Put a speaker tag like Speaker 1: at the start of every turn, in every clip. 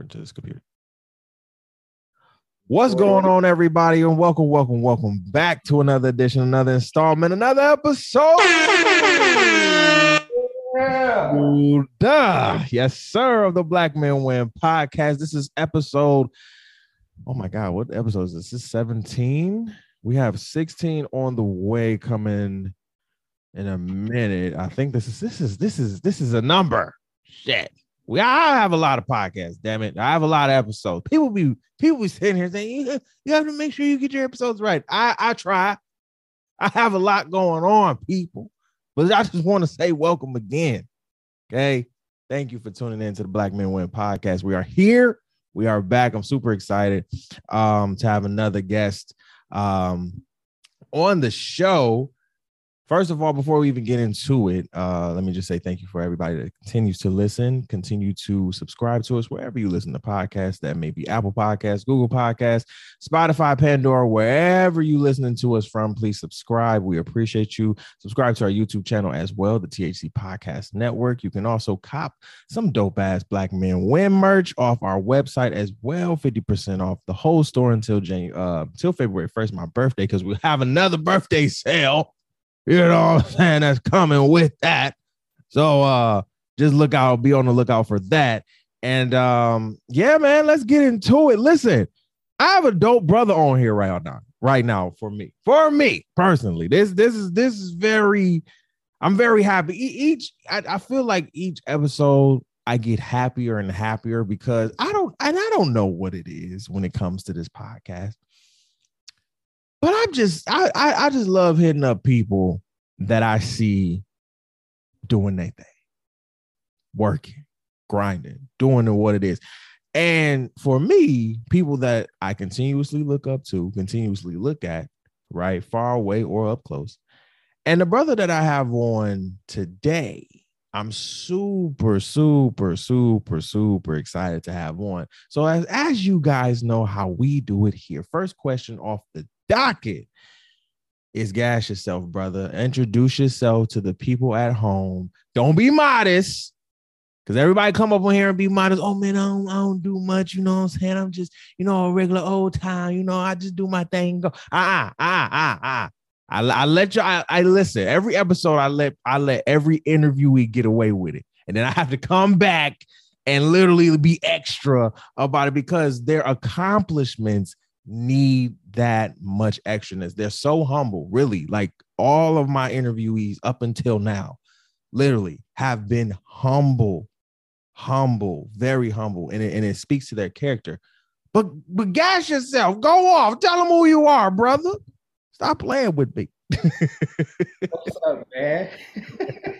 Speaker 1: into this computer. What's going on, everybody? And welcome, welcome, welcome back to another edition, another installment, another episode. Yeah. Duh. Yes, sir, of the Black Men Win podcast. This is episode. Oh my God, what episode is this? This is 17. We have 16 on the way coming in a minute. I think this is this is this is this is a number. Shit. We I have a lot of podcasts, damn it. I have a lot of episodes. People be people be sitting here saying you, you have to make sure you get your episodes right. I I try. I have a lot going on, people. But I just want to say welcome again. Okay. Thank you for tuning in to the Black Men Win podcast. We are here. We are back. I'm super excited um, to have another guest um, on the show. First of all, before we even get into it, uh, let me just say thank you for everybody that continues to listen, continue to subscribe to us wherever you listen to podcasts. That may be Apple Podcasts, Google Podcasts, Spotify, Pandora, wherever you listening to us from. Please subscribe. We appreciate you. Subscribe to our YouTube channel as well, the THC Podcast Network. You can also cop some dope ass Black Men Win merch off our website as well. Fifty percent off the whole store until January, uh, until February first, my birthday, because we have another birthday sale. You know what I'm saying? That's coming with that. So uh just look out, be on the lookout for that. And um, yeah, man, let's get into it. Listen, I have a dope brother on here right now, right now for me. For me personally. This this is this is very I'm very happy. Each I, I feel like each episode I get happier and happier because I don't and I don't know what it is when it comes to this podcast. But I'm just I, I I just love hitting up people that I see doing their thing, working, grinding, doing what it is. And for me, people that I continuously look up to, continuously look at, right, far away or up close. And the brother that I have on today, I'm super, super, super, super excited to have on. So, as, as you guys know how we do it here, first question off the docket is gas yourself, brother. Introduce yourself to the people at home. Don't be modest. Cause everybody come up on here and be modest. Oh man, I don't, I don't do much. You know what I'm saying? I'm just, you know, a regular old time. You know, I just do my thing. Go ah ah ah ah. I, I let you. I, I listen. Every episode, I let I let every interviewee get away with it, and then I have to come back and literally be extra about it because their accomplishments need that much extraness. They're so humble, really. Like all of my interviewees up until now, literally have been humble, humble, very humble, and it, and it speaks to their character. But but gas yourself, go off, tell them who you are, brother. Stop playing with me.
Speaker 2: What's up, man?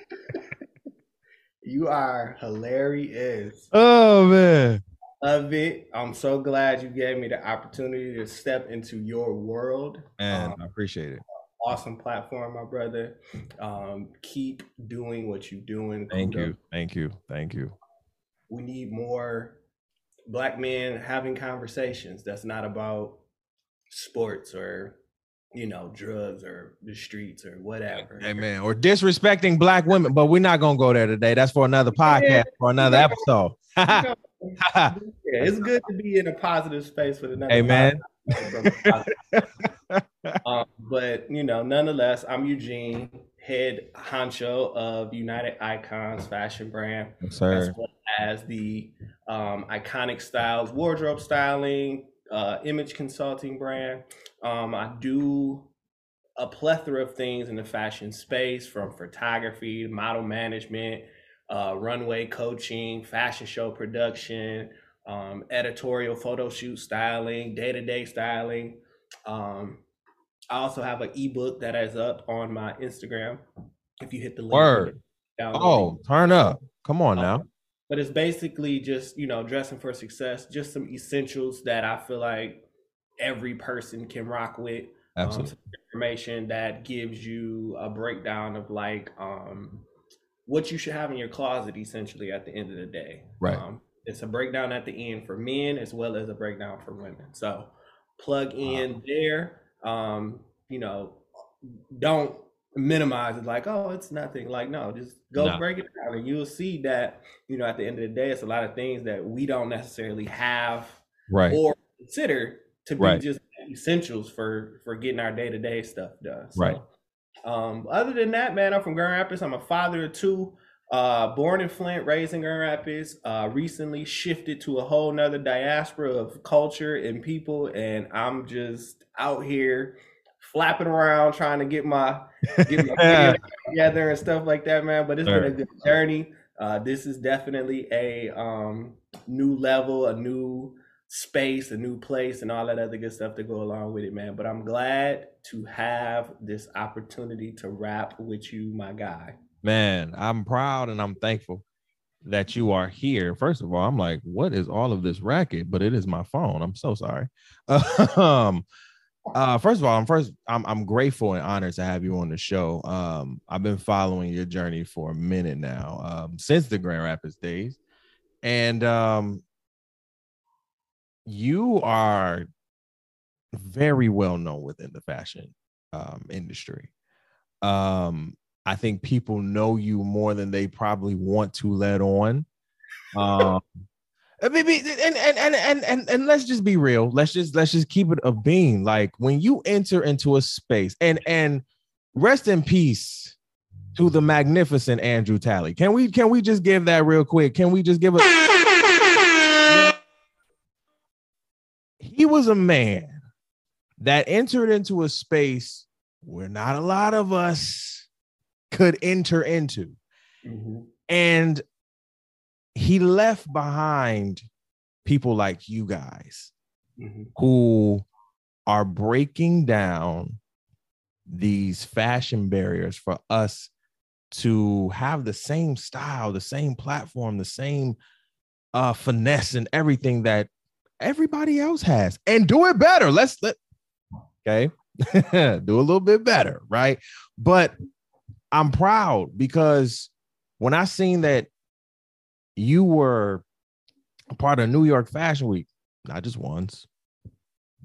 Speaker 2: you are hilarious.
Speaker 1: Oh man
Speaker 2: of it. I'm so glad you gave me the opportunity to step into your world.
Speaker 1: And um, I appreciate it.
Speaker 2: Awesome platform, my brother. Um, keep doing what you're doing.
Speaker 1: Thank you. Thank you. Thank you.
Speaker 2: We need more black men having conversations that's not about sports or you know, drugs or the streets or whatever.
Speaker 1: Amen. Or disrespecting black women, but we're not gonna go there today. That's for another podcast, yeah. for another episode.
Speaker 2: yeah, it's good to be in a positive space with another.
Speaker 1: Amen.
Speaker 2: um, but you know, nonetheless, I'm Eugene, head honcho of United Icons fashion brand,
Speaker 1: yes, as
Speaker 2: well as the um, iconic styles, wardrobe styling, uh, image consulting brand. Um, I do a plethora of things in the fashion space from photography, model management, uh, runway coaching, fashion show production, um, editorial photo shoot styling, day to day styling. Um, I also have an ebook that is up on my Instagram. If you hit the link,
Speaker 1: Word. Oh, turn up. Come on now
Speaker 2: but it's basically just you know dressing for success just some essentials that i feel like every person can rock with
Speaker 1: Absolutely. Um,
Speaker 2: information that gives you a breakdown of like um what you should have in your closet essentially at the end of the day
Speaker 1: right
Speaker 2: um, it's a breakdown at the end for men as well as a breakdown for women so plug in wow. there um you know don't minimize it like, oh, it's nothing. Like, no, just go
Speaker 1: No.
Speaker 2: break it down, and you'll see that you know at the end of the day, it's a lot of things that we don't necessarily have
Speaker 1: Right.
Speaker 2: or consider to be
Speaker 1: Right.
Speaker 2: just essentials for for getting our day to day stuff done. So,
Speaker 1: Right.
Speaker 2: Um, other than that, man, I'm from Grand Rapids. I'm a father of two. Uh, born in Flint, raised in Grand Rapids. Uh, recently shifted to a whole nother diaspora of culture and people, and I'm just out here flapping around trying to get my get my together and stuff like that, man. But it's been a good journey. Uh, this is definitely a um, new level, a new space, a new place, and all that other good stuff to go along with it, man. But I'm glad to have this opportunity to rap with you, my guy.
Speaker 1: Man, I'm proud and I'm thankful that you are here. First of all, I'm like, what is all of this racket? But it is my phone. I'm so sorry. um, uh, first of all, I'm first. I'm I'm grateful and honored to have you on the show. Um, I've been following your journey for a minute now, um, since the Grand Rapids days, and um, you are very well known within the fashion um, industry. Um, I think people know you more than they probably want to let on. Um, I mean, and, and and and and and let's just be real. Let's just let's just keep it a bean. Like when you enter into a space, and and rest in peace to the magnificent André Talley. Can we can we just give that real quick? Can we just give a he was a man that entered into a space where not a lot of us could enter into. Mm-hmm. And he left behind people like you guys who are breaking down these fashion barriers for us to have the same style, the same platform, the same uh finesse and everything that everybody else has and do it better. Let's let okay. do a little bit better, right? But I'm proud because when I seen that you were part of New York Fashion Week, not just once,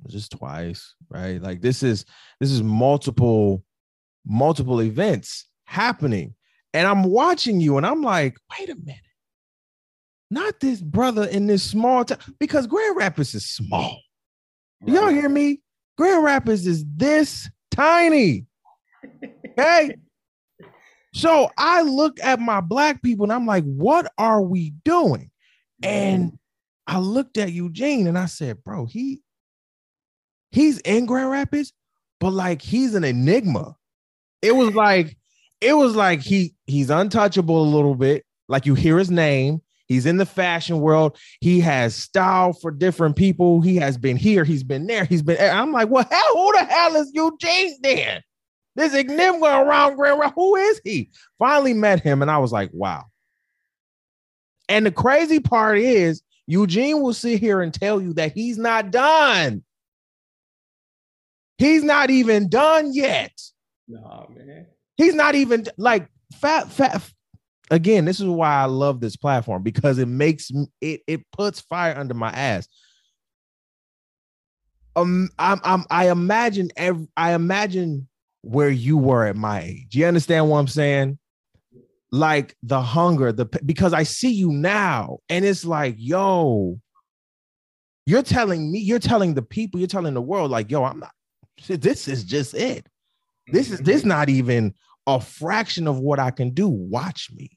Speaker 1: just twice, right? Like this is this is multiple multiple events happening. And I'm watching you and I'm like, wait a minute. Not this brother in this small town because Grand Rapids is small. Y'all hear me? Grand Rapids is this tiny. Okay. So I look at my black people and I'm like, what are we doing? And I looked at Eugene and I said, bro, he he's in Grand Rapids, but like he's an enigma. It was like, it was like he he's untouchable a little bit. Like you hear his name, he's in the fashion world, he has style for different people. He has been here, he's been there, he's been. I'm like, well, hell, who the hell is Eugene then? This enigma around Grand Rapids, who is he? Finally met him, and I was like, wow. And the crazy part is, Eugene will sit here and tell you that he's not done. He's not even done yet.
Speaker 2: Nah, man.
Speaker 1: He's not even like fat, fat. Again, this is why I love this platform because it makes it it puts fire under my ass. Um, I'm, I'm I imagine every, I imagine where you were at my age. You understand what I'm saying? Like the hunger, the because I see you now, and it's like, yo, you're telling me, you're telling the people, you're telling the world, like, yo, I'm not. This is just it. This is this mm-hmm. not even a fraction of what I can do. Watch me.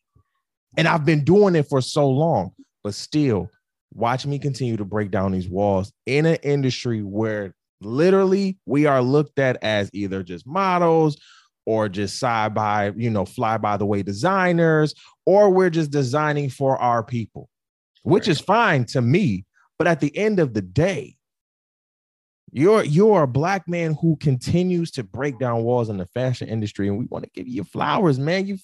Speaker 1: And I've been doing it for so long, but still, watch me continue to break down these walls in an industry where literally we are looked at as either just models or just side by, you know, fly by the way designers, or we're just designing for our people, which is fine to me. But at the end of the day, you're you're a black man who continues to break down walls in the fashion industry, and we want to give you flowers, man. You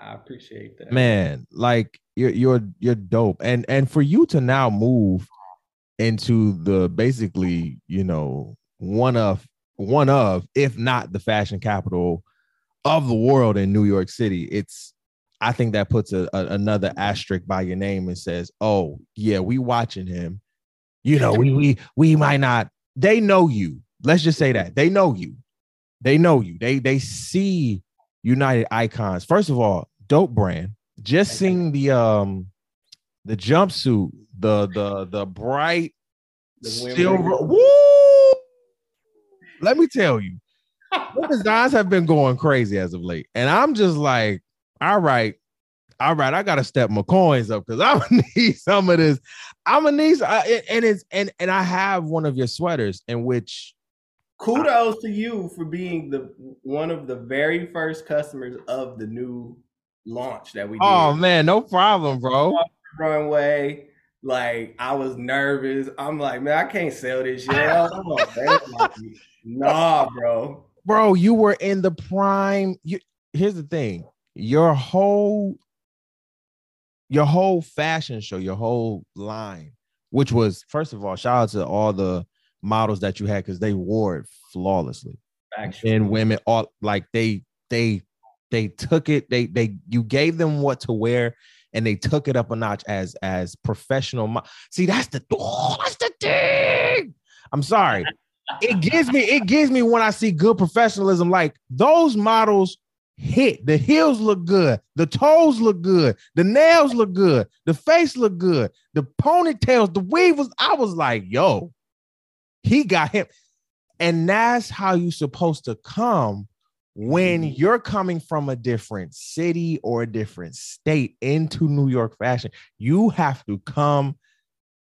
Speaker 2: I appreciate that.
Speaker 1: man, like you're you're you're dope, and and for you to now move into the basically, you know, one of one of, if not the fashion capital of the world in New York City, it's I think that puts a, a- another asterisk by your name and says, "Oh, yeah, we watching him." You know, we we we might not. They know you. let's just say that they know you. They know you. They they see United Icons. First of all, dope brand. Just seeing the um the jumpsuit, the the the bright
Speaker 2: The
Speaker 1: silver. Woo! Let me tell you, the designs have been going crazy as of late, and I'm just like, all right, all right, I gotta step my coins up because I'm gonna need some of this. I'm gonna need, I, and it's and and I have one of your sweaters in which
Speaker 2: Kudos to you for being the one of the very first customers of the new launch that we oh, did.
Speaker 1: Oh man, no problem, bro.
Speaker 2: runway. Like I was nervous. I'm like, man, I can't sell this shit. Oh, I'm like, like, nah, bro.
Speaker 1: Bro, you were in the prime. You here's the thing: your whole your whole fashion show, your whole line, which was first of all, shout out to all the models that you had because they wore it flawlessly.
Speaker 2: Actually,
Speaker 1: And women, all like they they they took it, they they you gave them what to wear and they took it up a notch as as professional. Mo- See, that's the that's the thing. I'm sorry. It gives me it gives me when I see good professionalism. Like those models hit. The heels look good. The toes look good. The nails look good. The face look good. The ponytails, the weave was. I was like, yo, he got him. And that's how you supposed to come when
Speaker 2: Mhm.
Speaker 1: you're coming from a different city or a different state into New York fashion. You have to come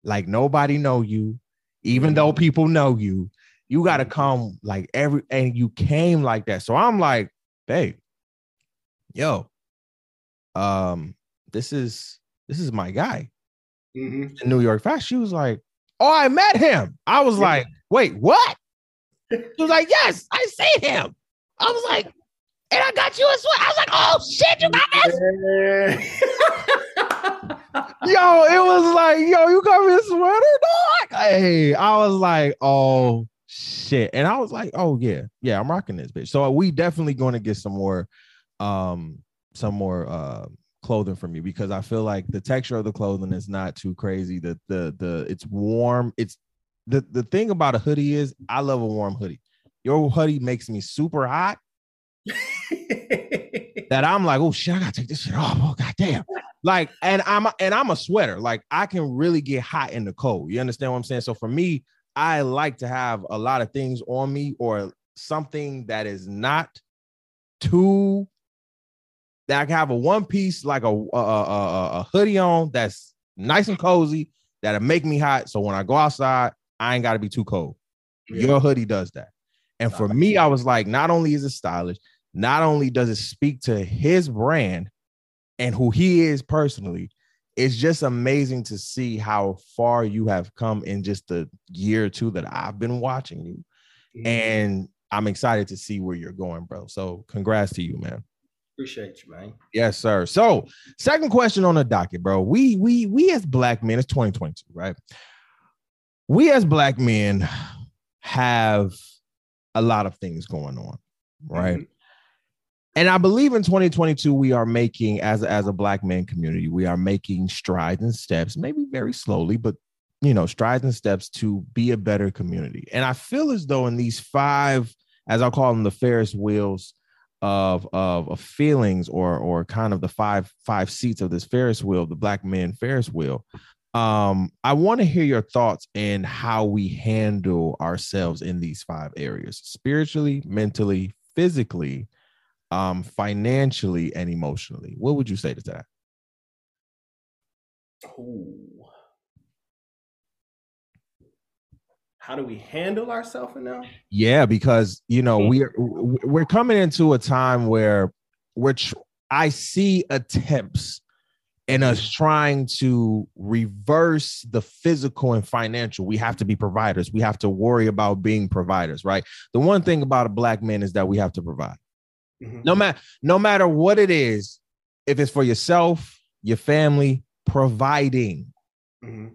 Speaker 1: like nobody know you, even though
Speaker 2: Mhm.
Speaker 1: people know you. You got to
Speaker 2: Mhm.
Speaker 1: come like every, and you came like that. So I'm like, babe, yo, um, this is this is my guy
Speaker 2: Mhm.
Speaker 1: in New York fashion. She was like, oh, I met him. I was
Speaker 2: Yeah.
Speaker 1: like, wait, what? She was like, yes, I see him. I was like, and I got you a sweat. I was like, oh shit, you got this. Yo, it was like, yo, you got me a sweater, dog. Hey, I was like, oh shit. And I was like, oh yeah, yeah, I'm rocking this bitch. So we definitely going to get some more um some more uh clothing from you because I feel like the texture of the clothing is not too crazy. The the the it's warm. It's the the thing about a hoodie is I love a warm hoodie. Your hoodie makes me super hot that I'm like, oh shit, I gotta take this shit off. Oh goddamn. Like, and I'm and I'm a sweater. Like, I can really get hot in the cold. You understand what I'm saying? So for me, I like to have a lot of things on me or something that is not too that I can have a one piece, like a a, a, a- a hoodie on that's nice and cozy that'll make me hot. So when I go outside, I ain't gotta be too cold. Your hoodie does that. And for me. I was like, not only is it stylish, not only does it speak to his brand and who he is personally, it's just amazing to see how far you have come in just the year or two that I've been watching you.
Speaker 2: Mhm.
Speaker 1: And I'm excited to see where you're going, bro. So congrats to you, man.
Speaker 2: Appreciate you, man.
Speaker 1: Yes, sir. So, second question on the docket, bro. We we we as black men, it's 2022, right? We as black men have a lot of things going on, right?
Speaker 2: Mhm.
Speaker 1: And I believe in 2022 we are making as as a black man community, we are making strides and steps, maybe very slowly, but you know, strides and steps to be a better community. And I feel as though in these five, as I call them, the Ferris wheels of of, of feelings, or or kind of the five five seats of this Ferris wheel, the black man Ferris wheel. Um, I want to hear your thoughts in how we handle ourselves in these five areas: spiritually, mentally, physically, um, financially, and emotionally. What would you say to that?
Speaker 2: Ooh. How do we handle ourselves now?
Speaker 1: Yeah, because you know
Speaker 2: Mm.
Speaker 1: we're we're coming into a time where we're tr- I see attempts in us trying to reverse the physical and financial. We have to be providers. We have to worry about being providers, right? The one thing about a black man is that we have to provide.
Speaker 2: Mhm.
Speaker 1: No matter no matter what it is, if it's for yourself, your family, providing
Speaker 2: Mhm.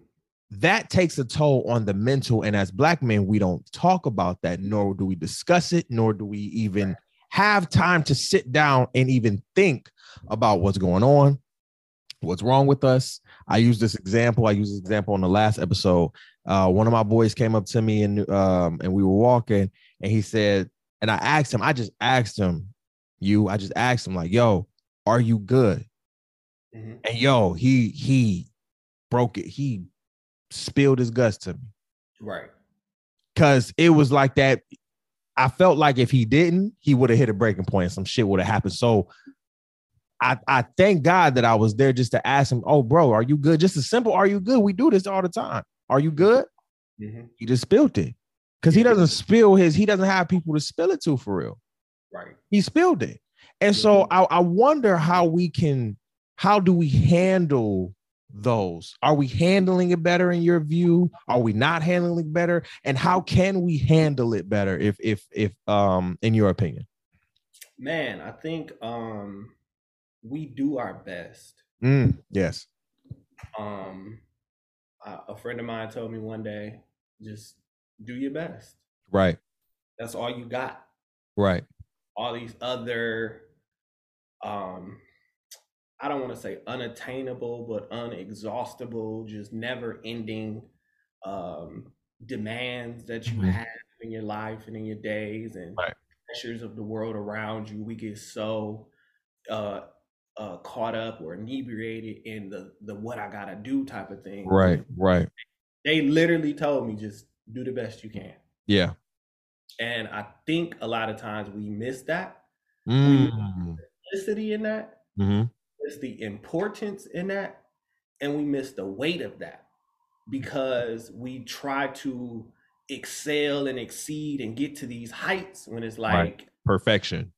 Speaker 1: that takes a toll on the mental. And as black men, we don't talk about that, nor do we discuss it, nor do we even have time to sit down and even think about what's going on, what's wrong with us. I use this example. I use this example on the last episode. Uh, one of my boys came up to me and um, and we were walking, and he said, and I asked him, I just asked him, you, I just asked him, like, yo, are you good? Mm-hmm. And yo, he he broke it. He spilled his guts to me.
Speaker 2: Right.
Speaker 1: Cause it was like that. I felt like if he didn't, he would have hit a breaking point. Some shit would have happened. So I, I thank God that I was there just to ask him, oh, bro, are you good? Just a simple, are you good? We do this all the time. Are you good? Mm-hmm. He just spilled it. Because he doesn't spill his, he doesn't have people to spill it to for real.
Speaker 2: Right.
Speaker 1: He spilled it. And so I, I wonder how we can, how do we handle those? Are we handling it better in your view? Are we not handling it better? And how can we handle it better if if if um in your opinion?
Speaker 2: Man, I think um we do our best.
Speaker 1: Mm, yes.
Speaker 2: Um, a friend of mine told me one day, just do your best.
Speaker 1: Right.
Speaker 2: That's all you got.
Speaker 1: Right.
Speaker 2: All these other, um, I don't want to say unattainable, but unexhaustible, just never ending um, demands that you mm-hmm. have in your life and in your days and right. pressures of the world around you. We get so uh, uh, caught up or inebriated in the the what I gotta do type of thing.
Speaker 1: Right, right.
Speaker 2: They literally told me just do the best you can.
Speaker 1: Yeah.
Speaker 2: And I think a lot of times we miss that.
Speaker 1: Mm.
Speaker 2: We miss the in that.
Speaker 1: Mm-hmm.
Speaker 2: Miss the importance in that, and we miss the weight of that because we try to excel and exceed and get to these heights when it's like right.
Speaker 1: perfection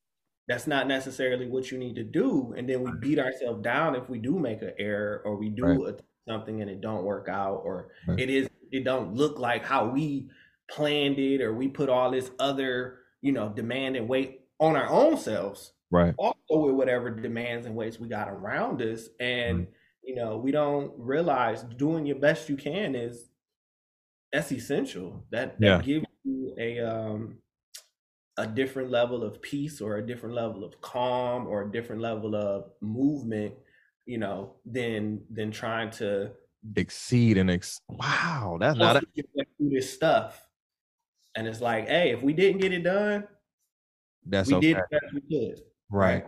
Speaker 2: that's not necessarily what you need to do and then we beat ourselves down if we do make an error or we do right. something and it don't work out or right. it is it don't look like how we planned it or we put all this other you know demand and weight on our own selves
Speaker 1: right
Speaker 2: also with whatever demands and weights we got around us and right. you know we don't realize doing your best you can is that's essential that that yeah. gives you a um a different level of peace or a different level of calm or a different level of movement you know than than trying to
Speaker 1: exceed and ex wow that's not a-
Speaker 2: this stuff and it's like hey if we didn't get it done
Speaker 1: that's
Speaker 2: we
Speaker 1: okay.
Speaker 2: did the best we could
Speaker 1: right, right?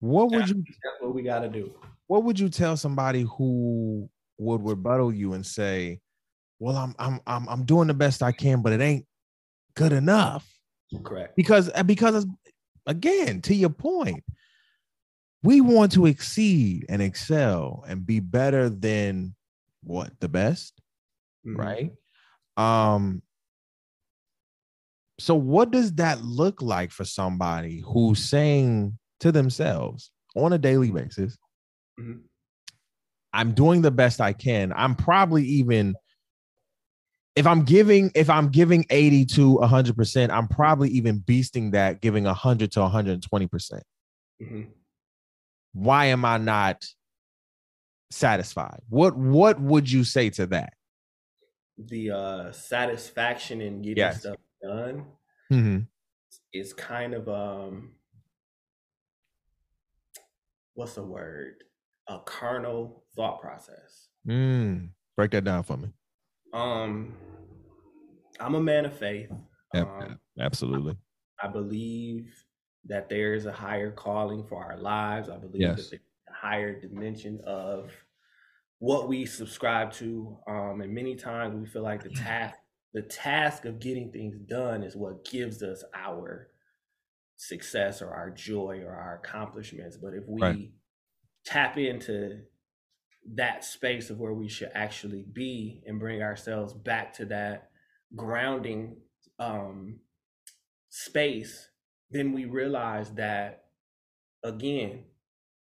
Speaker 1: what would you
Speaker 2: that's what we got to do
Speaker 1: what would you tell somebody who would rebuttal you and say well I'm, I'm i'm i'm doing the best i can but it ain't good enough
Speaker 2: Correct.
Speaker 1: Because uh, because again, to your point, we want to exceed and excel and be better than what the best, mm-hmm. right? Um so what does that look like for somebody who's saying to themselves on a daily basis, mm-hmm. I'm doing the best I can. I'm probably even if I'm giving if I'm giving 80 to 100%, I'm probably even beasting that giving 100 to 120%. mm-hmm. Why am I not satisfied? What what would you say to that?
Speaker 2: The uh satisfaction in getting yes. stuff done
Speaker 1: mm-hmm.
Speaker 2: is kind of um what's the word? A carnal thought process.
Speaker 1: Mm, break that down for me.
Speaker 2: Um, I'm a man of faith.
Speaker 1: Um, Absolutely.
Speaker 2: I, believe that there is a higher calling for our lives. I believe
Speaker 1: yes.
Speaker 2: that there's a higher dimension of what we subscribe to. Um, and many times we feel like the task, the task of getting things done is what gives us our success or our joy or our accomplishments. But if we right. tap into that space of where we should actually be and bring ourselves back to that grounding um, space, then we realize that again,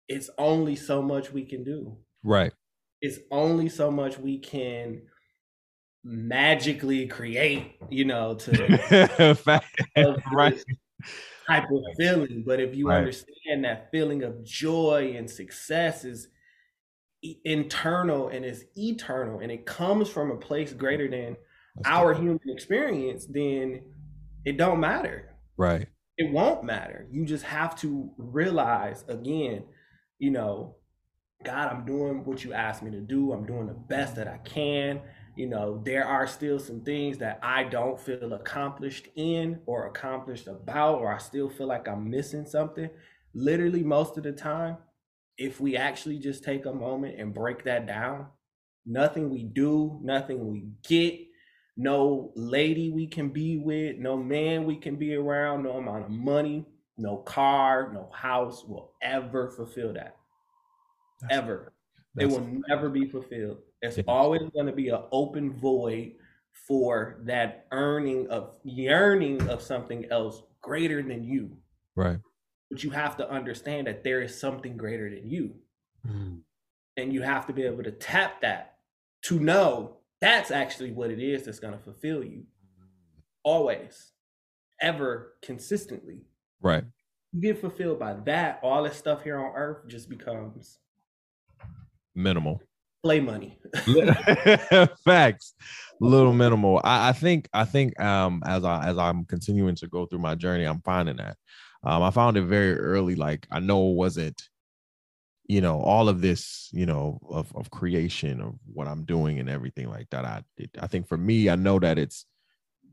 Speaker 2: it's only so much we can do.
Speaker 1: Right.
Speaker 2: It's only so much we can magically create, you know, to right. type of feeling. But if you right. understand that feeling of joy and success is internal and it's eternal and it comes from a place greater than That's our human experience, then it don't matter.
Speaker 1: Right.
Speaker 2: It won't matter. You just have to realize again, you know, God, I'm doing what you asked me to do. I'm doing the best that I can. You know, there are still some things that I don't feel accomplished in or accomplished about, or I still feel like I'm missing something. Literally, most of the time, if we actually just take a moment and break that down, nothing we do, nothing we get, no lady we can be with, no man we can be around, no amount of money, no car, no house will ever fulfill that. That's, ever. That's, it will never be fulfilled. It's yeah. always going to be an open void for that earning of yearning of something else greater than you.
Speaker 1: Right.
Speaker 2: But you have to understand that there is something greater than you. Mm. And you have to be able to tap that to know that's actually what it is that's going to fulfill you. Always, ever, consistently.
Speaker 1: Right.
Speaker 2: You get fulfilled by that. All this stuff here on earth just becomes
Speaker 1: minimal.
Speaker 2: Play money.
Speaker 1: Facts. Little minimal. I, I, think. I think. Um, as I as I'm continuing to go through my journey, I'm finding that. Um, I found it very early. Like I know it wasn't, you know, all of this, you know, of of creation of what I'm doing and everything like that. I it, I think for me, I know that it's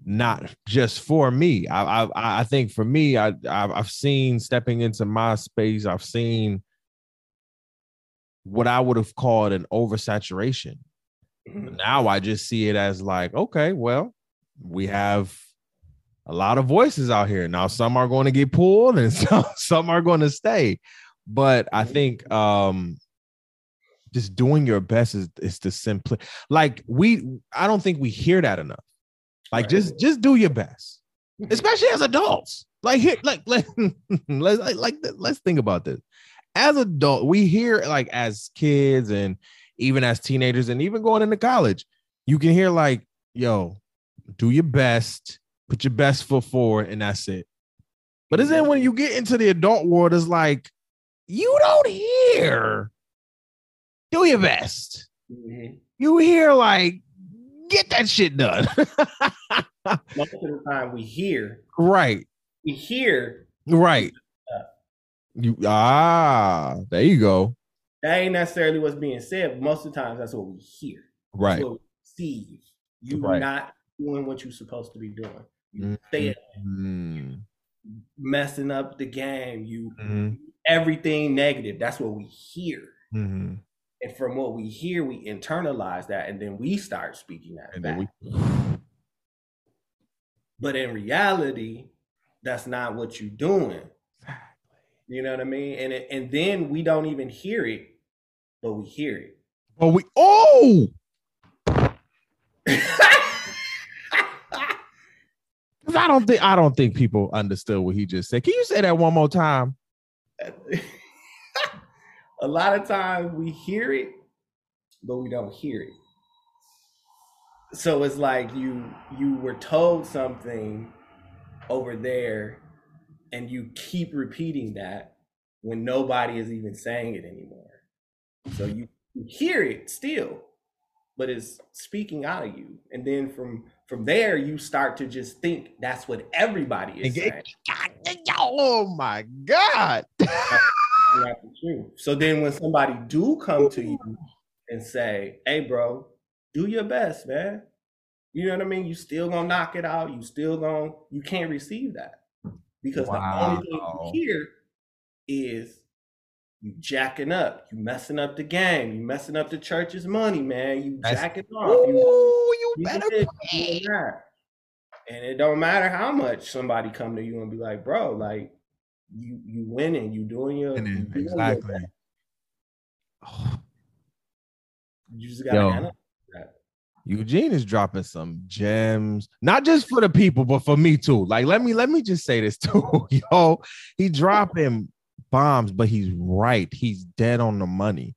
Speaker 1: not just for me. I I I think for me, I I've, I've seen stepping into my space. I've seen what I would have called an oversaturation. Mm-hmm. Now I just see it as like, okay, well, we have a lot of voices out here. Now some are going to get pulled and some, some are going to stay. But I think um just doing your best is, is to simply like we I don't think we hear that enough. Like right. just just do your best, mm-hmm. especially as adults. Like here, like let, let's like, like let's think about this as adult, we hear like as kids and even as teenagers and even going into college, you can hear like, yo, do your best, put your best foot forward, and that's it. But is then when you get into the adult world, it's like you don't hear do your best. Mm-hmm. You hear like get that shit done.
Speaker 2: Most of the time we hear.
Speaker 1: Right.
Speaker 2: We hear.
Speaker 1: Right. You ah, there you go.
Speaker 2: That ain't necessarily what's being said, but most of the times that's what we hear.
Speaker 1: Right. That's what we
Speaker 2: see. You right. not doing what you're supposed to be doing. You mm-hmm. messing up the game. You mm-hmm. everything negative. That's what we hear. Mm-hmm. And from what we hear, we internalize that, and then we start speaking that and back. We... But in reality, that's not what you're doing. You know what I mean? And it, and then we don't even hear it, but we hear it.
Speaker 1: But we oh. I don't think I don't think people understood what he just said. Can you say that one more time?
Speaker 2: a lot of times we hear it, but we don't hear it. So it's like you you were told something over there and you keep repeating that when nobody is even saying it anymore. So you, you hear it still, but it's speaking out of you. And then from from there, you start to just think that's what everybody is saying.
Speaker 1: Oh my God.
Speaker 2: Not the truth. So then when somebody do come to you and say, hey bro, do your best, man. You know what I mean? You still gonna knock it out. You still gonna you can't receive that because wow. the only thing you hear is you jacking up, you messing up the game, you messing up the church's money, man. You That's, jacking off.
Speaker 1: Ooh, you, you better
Speaker 2: this, And it don't matter how much somebody come to you and be like, bro, like you you winning, you doing your you doing
Speaker 1: exactly.
Speaker 2: Your you just gotta
Speaker 1: Eugene is dropping some gems, not just for the people, but for me too. Like, let me let me just say this too, yo. He dropping bombs, but he's right. He's dead on the money.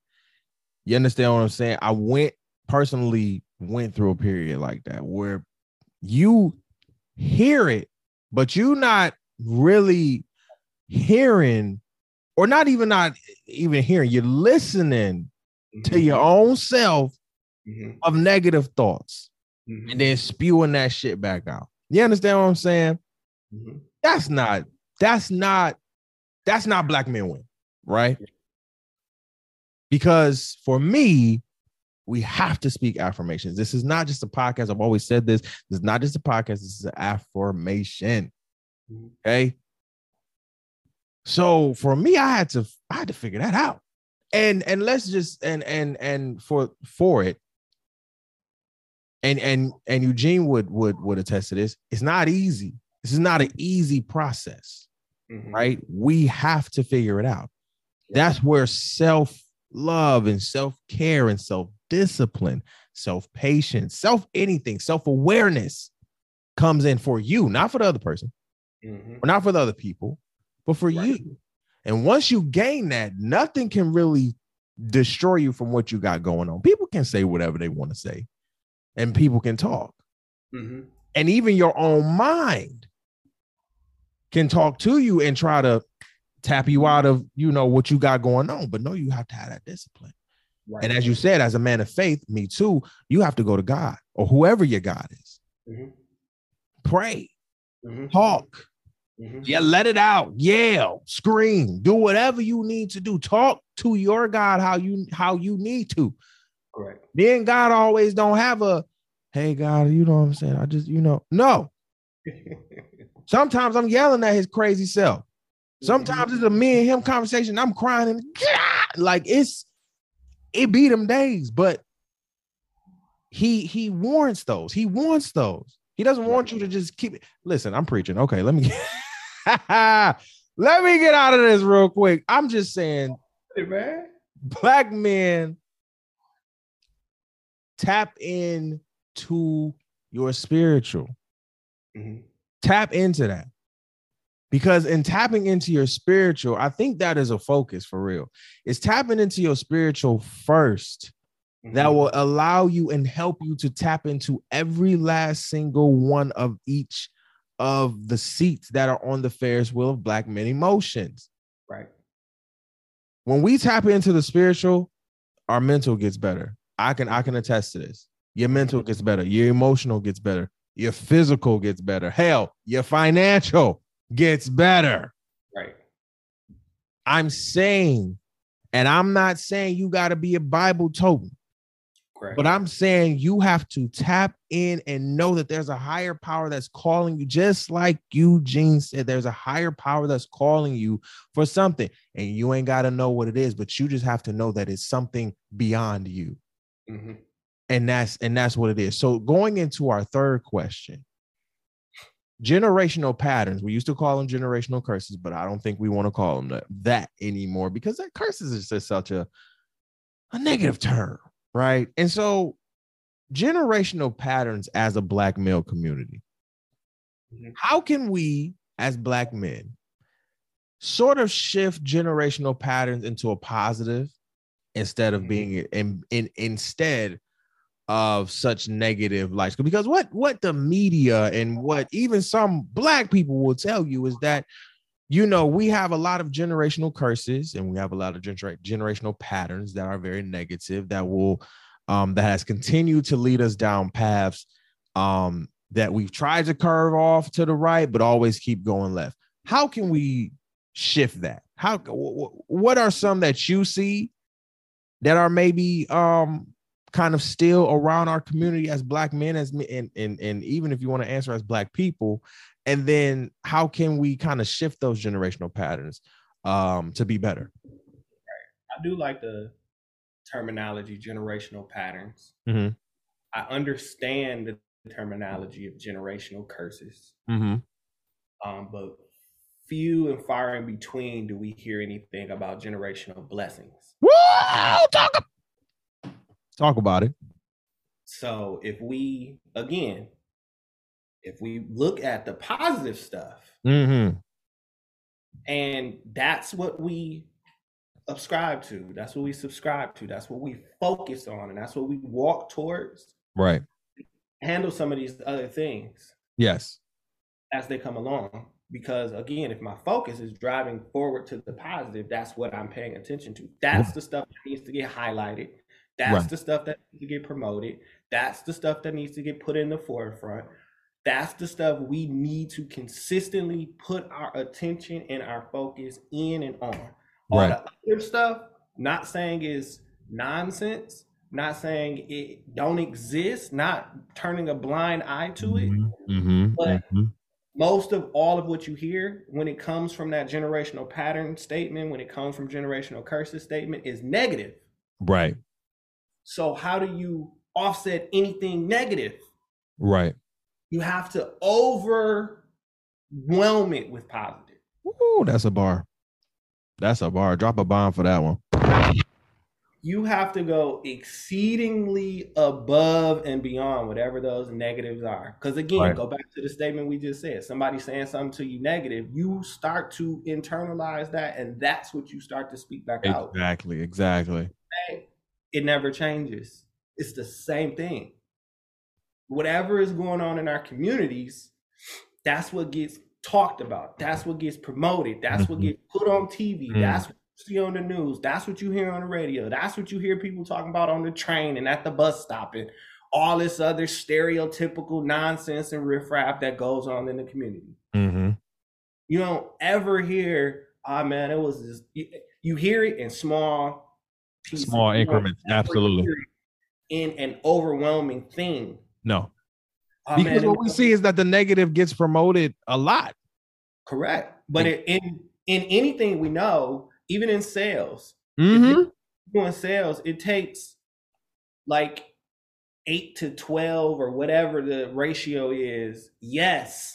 Speaker 1: You understand what I'm saying? I went personally went through a period like that where you hear it, but you not really hearing, or not even not even hearing. You're listening mm-hmm. to your own self mm-hmm. of negative thoughts mm-hmm. and then spewing that shit back out. You understand what I'm saying? Mm-hmm. That's not, that's not, that's not black men win, right? Because for me, we have to speak affirmations. This is not just a podcast. I've always said this. This is not just a podcast. This is an affirmation. Okay. So for me, I had to I had to figure that out. And and let's just and and and for for it, and and and Eugene would would would attest to this. It's not easy. This is not an easy process,
Speaker 2: Mhm.
Speaker 1: right? We have to figure it out. That's where self love and self care and self discipline, self patience, self anything, self awareness comes in for you, not for the other person,
Speaker 2: Mhm.
Speaker 1: or not for the other people, but for
Speaker 2: Right.
Speaker 1: you. And once you gain that, nothing can really destroy you from what you got going on. People can say whatever they want to say, and people can talk.
Speaker 2: Mhm.
Speaker 1: And even your own mind can talk to you and try to tap you out of you know what you got going on. But no, you have to have that discipline.
Speaker 2: Right.
Speaker 1: And as you said, as a man of faith, me too, you have to go to God or whoever your God is.
Speaker 2: Mhm.
Speaker 1: Pray,
Speaker 2: Mhm.
Speaker 1: talk,
Speaker 2: Mhm.
Speaker 1: yeah, let it out, yell, scream, do whatever you need to do. Talk to your God how you how you need to.
Speaker 2: Correct.
Speaker 1: Then God always don't have a, hey God, you know what I'm saying? I just, you know, no. Sometimes I'm yelling at his crazy self. Sometimes it's a me and him conversation. I'm crying and like it's it beat him days, but he he warrants those. He wants those. He doesn't want you to just keep it. Listen, I'm preaching. Okay, let me let me get out of this real quick. I'm just saying,
Speaker 2: Hey, man.
Speaker 1: black men tap in to your spiritual
Speaker 2: Mhm.
Speaker 1: Tap into that. Because in tapping into your spiritual i think that is a focus for real. It's tapping into your spiritual first that
Speaker 2: Mhm.
Speaker 1: will allow you and help you to tap into every last single one of each of the seats that are on the ferris wheel of black men emotions.
Speaker 2: Right.
Speaker 1: when we tap into the spiritual our mental gets better. I can i can attest to this. Your mental gets better. Your emotional gets better your physical gets better hell your financial gets better
Speaker 2: Right.
Speaker 1: i'm saying and i'm not saying you got to be a bible totem
Speaker 2: Correct.
Speaker 1: but i'm saying you have to tap in and know that there's a higher power that's calling you just like eugene said there's a higher power that's calling you for something and you ain't got to know what it is but you just have to know that it's something beyond you
Speaker 2: Mhm.
Speaker 1: And that's and that's what it is so going into our third question generational patterns we used to call them generational curses but i don't think we want to call them that, that anymore because that curses is just such a a negative term right and so generational patterns as a black male community
Speaker 2: Mhm.
Speaker 1: how can we as black men sort of shift generational patterns into a positive instead of
Speaker 2: Mhm.
Speaker 1: being in, in instead of such negative lights. Because what what the media and what even some black people will tell you is that you know we have a lot of generational curses and we have a lot of genera- generational patterns that are very negative that will um that has continued to lead us down paths um that we've tried to curve off to the right but always keep going left. How can we shift that? How wh- wh- what are some that you see that are maybe um kind of still around our community as black men as me and and, and even if you want to answer as black people and then how can we kind of shift those generational patterns um to be better
Speaker 2: I do like the terminology generational patterns.
Speaker 1: Mhm.
Speaker 2: I understand the terminology of generational curses,
Speaker 1: mm-hmm.
Speaker 2: um, but few and far in between do we hear anything about generational blessings.
Speaker 1: Whoa, talk, talk about it
Speaker 2: So if we again, if we look at the positive stuff,
Speaker 1: mm-hmm.
Speaker 2: and that's what we subscribe to, that's what we subscribe to, that's what we focus on, and that's what we walk towards.
Speaker 1: right
Speaker 2: Handle some of these other things
Speaker 1: yes
Speaker 2: as they come along. Because again, if my focus is driving forward to the positive, that's what I'm paying attention to. That's the stuff that needs to get highlighted. That's
Speaker 1: Right.
Speaker 2: the stuff that needs to get promoted. That's the stuff that needs to get put in the forefront. That's the stuff we need to consistently put our attention and our focus in and on. All
Speaker 1: Right.
Speaker 2: the other stuff, Not saying is nonsense, not saying it don't exist, not turning a blind eye to it.
Speaker 1: Mm-hmm.
Speaker 2: But-
Speaker 1: mhm.
Speaker 2: Most of all of what you hear when it comes from that generational pattern statement, when it comes from generational curses statement, is negative.
Speaker 1: Right.
Speaker 2: So how do you offset anything negative?
Speaker 1: Right.
Speaker 2: You have to overwhelm it with positive.
Speaker 1: Ooh, that's a bar. That's a bar. Drop a bomb for that one.
Speaker 2: You have to go exceedingly above and beyond whatever those negatives are. Because again,
Speaker 1: Right.
Speaker 2: go back to the statement we just said. Somebody saying something to you negative, you start to internalize that, and that's what you start to speak back out.
Speaker 1: Exactly. Exactly.
Speaker 2: It never changes. It's the same thing. Whatever is going on in our communities, that's what gets talked about. That's what gets promoted. That's what
Speaker 1: Mhm.
Speaker 2: gets put on TV.
Speaker 1: Mm.
Speaker 2: That's what you see on the news. That's what you hear on the radio. That's what you hear people talking about on the train and at the bus stop and all this other stereotypical nonsense and riffraff that goes on in the community.
Speaker 1: Mm-hmm.
Speaker 2: You don't ever hear, ah man, it was this. You, hear it in small.
Speaker 1: Small
Speaker 2: You
Speaker 1: increments.
Speaker 2: ever
Speaker 1: Absolutely.
Speaker 2: In an overwhelming thing.
Speaker 1: No.
Speaker 2: Ah,
Speaker 1: Because
Speaker 2: man,
Speaker 1: what we see is that the negative gets promoted a lot.
Speaker 2: correct. But it, in in anything we know, even in sales,
Speaker 1: Mm-hmm.
Speaker 2: doing sales, it takes like eight to 12 or whatever the ratio is, yes,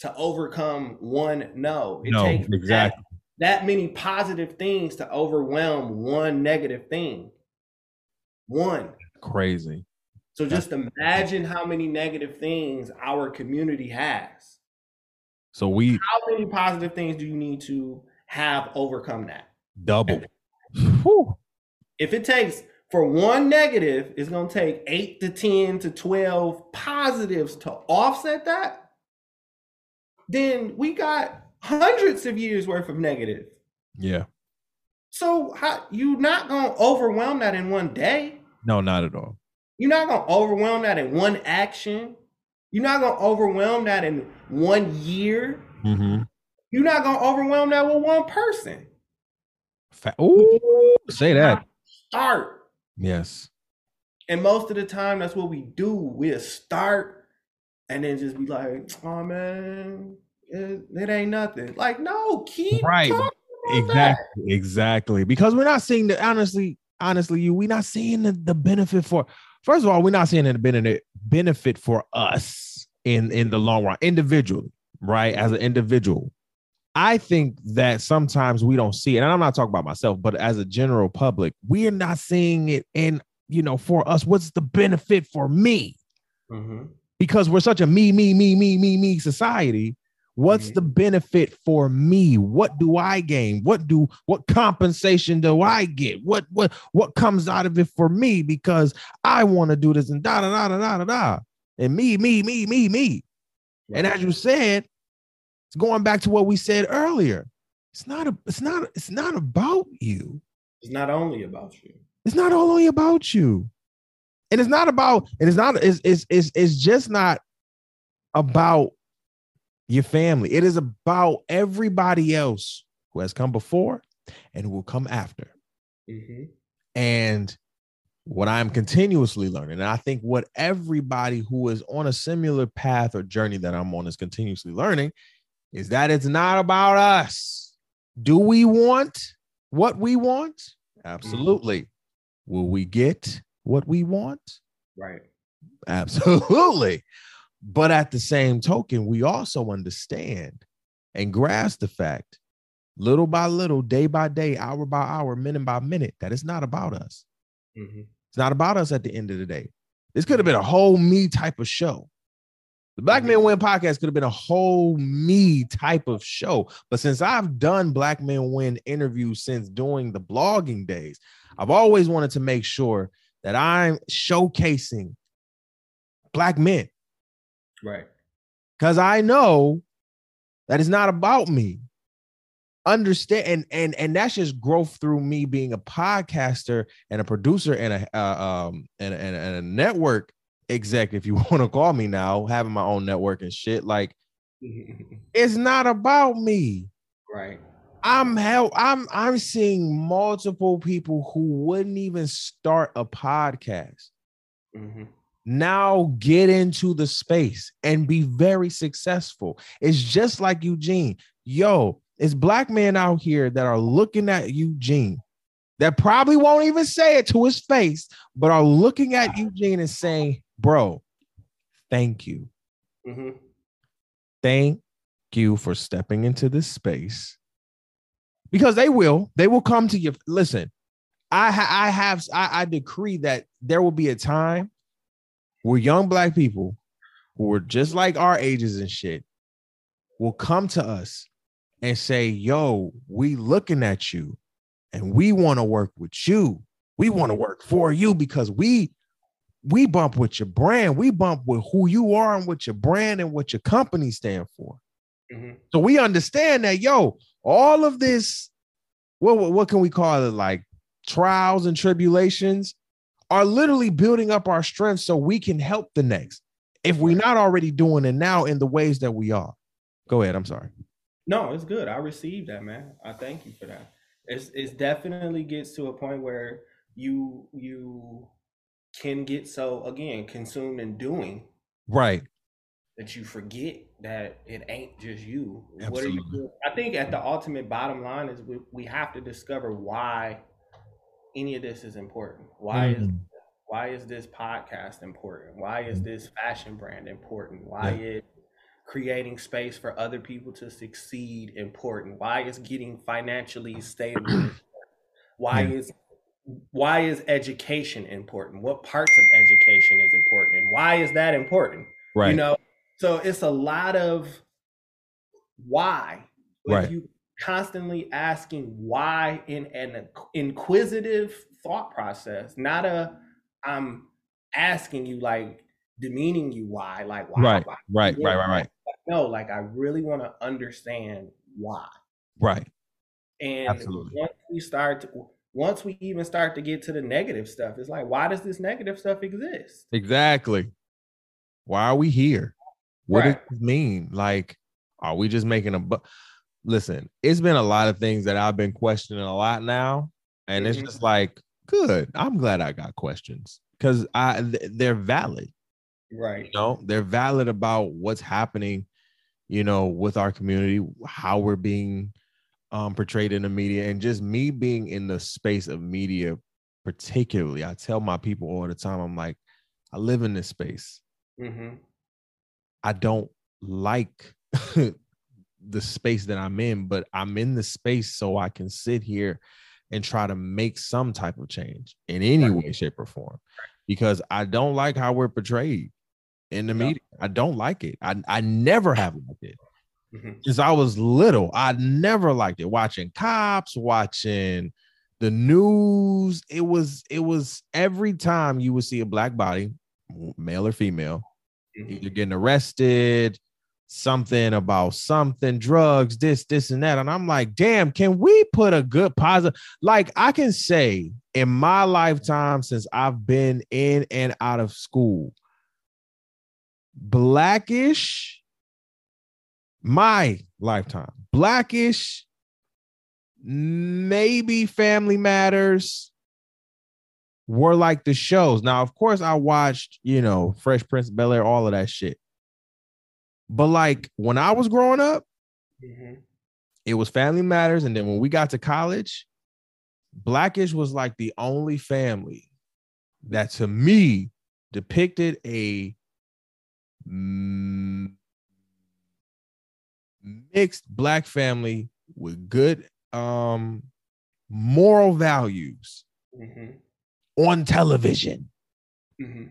Speaker 2: to overcome one no. It
Speaker 1: No,
Speaker 2: takes
Speaker 1: exactly.
Speaker 2: That many positive things to overwhelm one negative thing. One.
Speaker 1: Crazy.
Speaker 2: So just imagine how many negative things our community has.
Speaker 1: So we
Speaker 2: How many positive things do you need to have overcome that?
Speaker 1: double.
Speaker 2: If it takes for one negative, it's going to take 8 to 10 to 12 positives to offset that, then we got hundreds of years worth of negative.
Speaker 1: Yeah.
Speaker 2: So how you not going to overwhelm that in one day?
Speaker 1: No, not at all.
Speaker 2: You're not going to overwhelm that in one action. You're not going to overwhelm that in one year.
Speaker 1: Mm-hmm.
Speaker 2: You're not going to overwhelm that with one person.
Speaker 1: Fa- Ooh, say that.
Speaker 2: Start.
Speaker 1: Yes.
Speaker 2: And most of the time, that's what we do. We'll start and then just be like, oh man, it, it ain't nothing. Like, no, keep
Speaker 1: Right.
Speaker 2: talking about
Speaker 1: Exactly. Exactly. Because we're not seeing the honestly, honestly, you we're not seeing the, the benefit for first of all, we're not seeing the benefit benefit for us in in the long run, individually, right? As an individual. I think that sometimes we don't see it, and I'm not talking about myself, but as a general public, we are not seeing it in, you know, for us, what's the benefit for me?
Speaker 2: that. Mhm.
Speaker 1: because we're such a me, me, me, me, me, me society. What's
Speaker 2: Mhm.
Speaker 1: the benefit for me? What do I gain? What do what compensation do I get? What what what comes out of it for me? Because I want to do this and da da da da da da da. And me, me, me, me, me. And as you said, it's going back to what we said earlier. It's not a, it's not, it's not about you.
Speaker 2: It's not only about you.
Speaker 1: It's not only about you. And it's not about, and it's not, it's, it's, it's, it's just not about your family. It is about everybody else who has come before and who will come after.
Speaker 2: Mhm.
Speaker 1: And what I'm continuously learning, and I think what everybody who is on a similar path or journey that I'm on is continuously learning, is that it's not about us. Do we want what we want? Absolutely. Will we get what we want?
Speaker 2: Right.
Speaker 1: Absolutely. But at the same token, we also understand and grasp the fact, little by little, day by day, hour by hour, minute by minute, that it's not about us.
Speaker 2: Mhm.
Speaker 1: It's not about us at the end of the day. This could have been a whole me type of show. The Black Men Win podcast could have been a whole me type of show. But since I've done Black Men Win interviews since doing the blogging days, I've always wanted to make sure that I'm showcasing Black men
Speaker 2: Right.
Speaker 1: because I know that it's not about me. Understand and and and that's just growth through me being a podcaster and a producer and a uh, um and, and, and a network exec, if you want to call me now, having my own network and shit. Like it's not about me.
Speaker 2: right.
Speaker 1: I'm hell. I'm I'm seeing multiple people who wouldn't even start a podcast
Speaker 2: Mhm.
Speaker 1: Now get into the space and be very successful. It's just like Eugene. Yo, it's black men out here that are looking at Eugene that probably won't even say it to his face, but are looking at Eugene and saying, Bro, thank you.
Speaker 2: Mhm.
Speaker 1: Thank you for stepping into this space because they will, they will come to you. Listen, I, ha- I have, I, I decree that there will be a time where young black people who are just like our ages and shit will come to us and say, Yo, we looking at you and we want to work with you. We want to work for you because we we bump with your brand. We bump with who you are and what your brand and what your company stand for.
Speaker 2: Mhm.
Speaker 1: So we understand that, yo, all of this, what, what, what can we call it? Like trials and tribulations are literally building up our strength so we can help the next. If we're not already doing it now in the ways that we are. Go ahead. I'm sorry.
Speaker 2: No, it's good. I received that, man. I thank you for that. It's it's definitely gets to a point where you you can get so again consumed in doing
Speaker 1: Right.
Speaker 2: that you forget that it ain't just you. What are you doing? I think at the ultimate bottom line is we, we have to discover why any of this is important. Why is
Speaker 1: Mm.
Speaker 2: why is this podcast important? Why is this fashion brand important? Why
Speaker 1: Yeah.
Speaker 2: is creating space for other people to succeed important? Why is getting financially stable? important? Why
Speaker 1: Yeah.
Speaker 2: is why is education important? What parts of education is important and why is that important?
Speaker 1: Right.
Speaker 2: You know, so it's a lot of why. If
Speaker 1: Right.
Speaker 2: you constantly asking why in an inquisitive thought process, not a I'm asking you like demeaning you why, like why,
Speaker 1: right.
Speaker 2: why?
Speaker 1: Right.
Speaker 2: Yeah.
Speaker 1: Right. Right. Right.
Speaker 2: No, like I really want to understand why.
Speaker 1: Right.
Speaker 2: And
Speaker 1: Absolutely.
Speaker 2: once we start to once we even start to get to the negative stuff, it's like, why does this negative stuff exist?
Speaker 1: Exactly. Why are we here? What
Speaker 2: Right.
Speaker 1: does this mean? Like, are we just making a bu- listen? It's been a lot of things that I've been questioning a lot now, and it's
Speaker 2: Mhm.
Speaker 1: just like, good. I'm glad I got questions because I th- they're valid.
Speaker 2: Right.
Speaker 1: You know, they're valid about what's happening. You know, with our community, how we're being um, portrayed in the media, and just me being in the space of media, particularly. I tell my people all the time, I'm like, I live in this space.
Speaker 2: Mm-hmm.
Speaker 1: I don't like the space that I'm in, but I'm in the space so I can sit here and try to make some type of change in any
Speaker 2: Right.
Speaker 1: way, shape, or form. Because I don't like how we're portrayed in the media. I don't like it. I, I never have liked it.
Speaker 2: hmm
Speaker 1: Since I was little, I never liked it. Watching cops, watching the news. It was, it was every time you would see a black body, male or female, either getting arrested, something about something, drugs, this, this, and that. And I'm like, damn, can we put a good positive? Like, I can say in my lifetime since I've been in and out of school, Black-ish, my lifetime, Black-ish, maybe family matters were like the shows. Now, of course, I watched, you know, Fresh Prince Bel Air, all of that shit. But like when I was growing up,
Speaker 2: hmm
Speaker 1: it was Family Matters. And then when we got to college, Black-ish was like the only family that to me depicted a mm, mixed black family with good um moral values
Speaker 2: hmm
Speaker 1: on television.
Speaker 2: hmm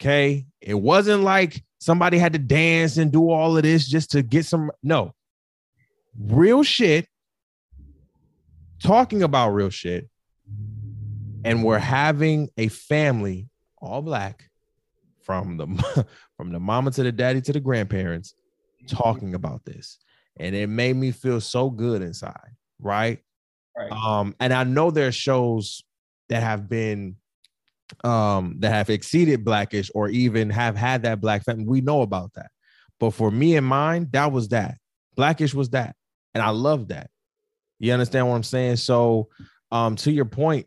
Speaker 1: Okay. It wasn't like somebody had to dance and do all of this just to get some. No. Real shit. Talking about real shit. And we're having a family, all black, from the from the mama to the daddy to the grandparents, talking about this. And it made me feel so good inside. Right.
Speaker 2: Right.
Speaker 1: Um, and I know there's shows that have been um that have exceeded Black-ish or even have had that black family. We know about that. But for me and mine, that was that. Black-ish was that. And I love that. You understand what I'm saying? So, um, to your point,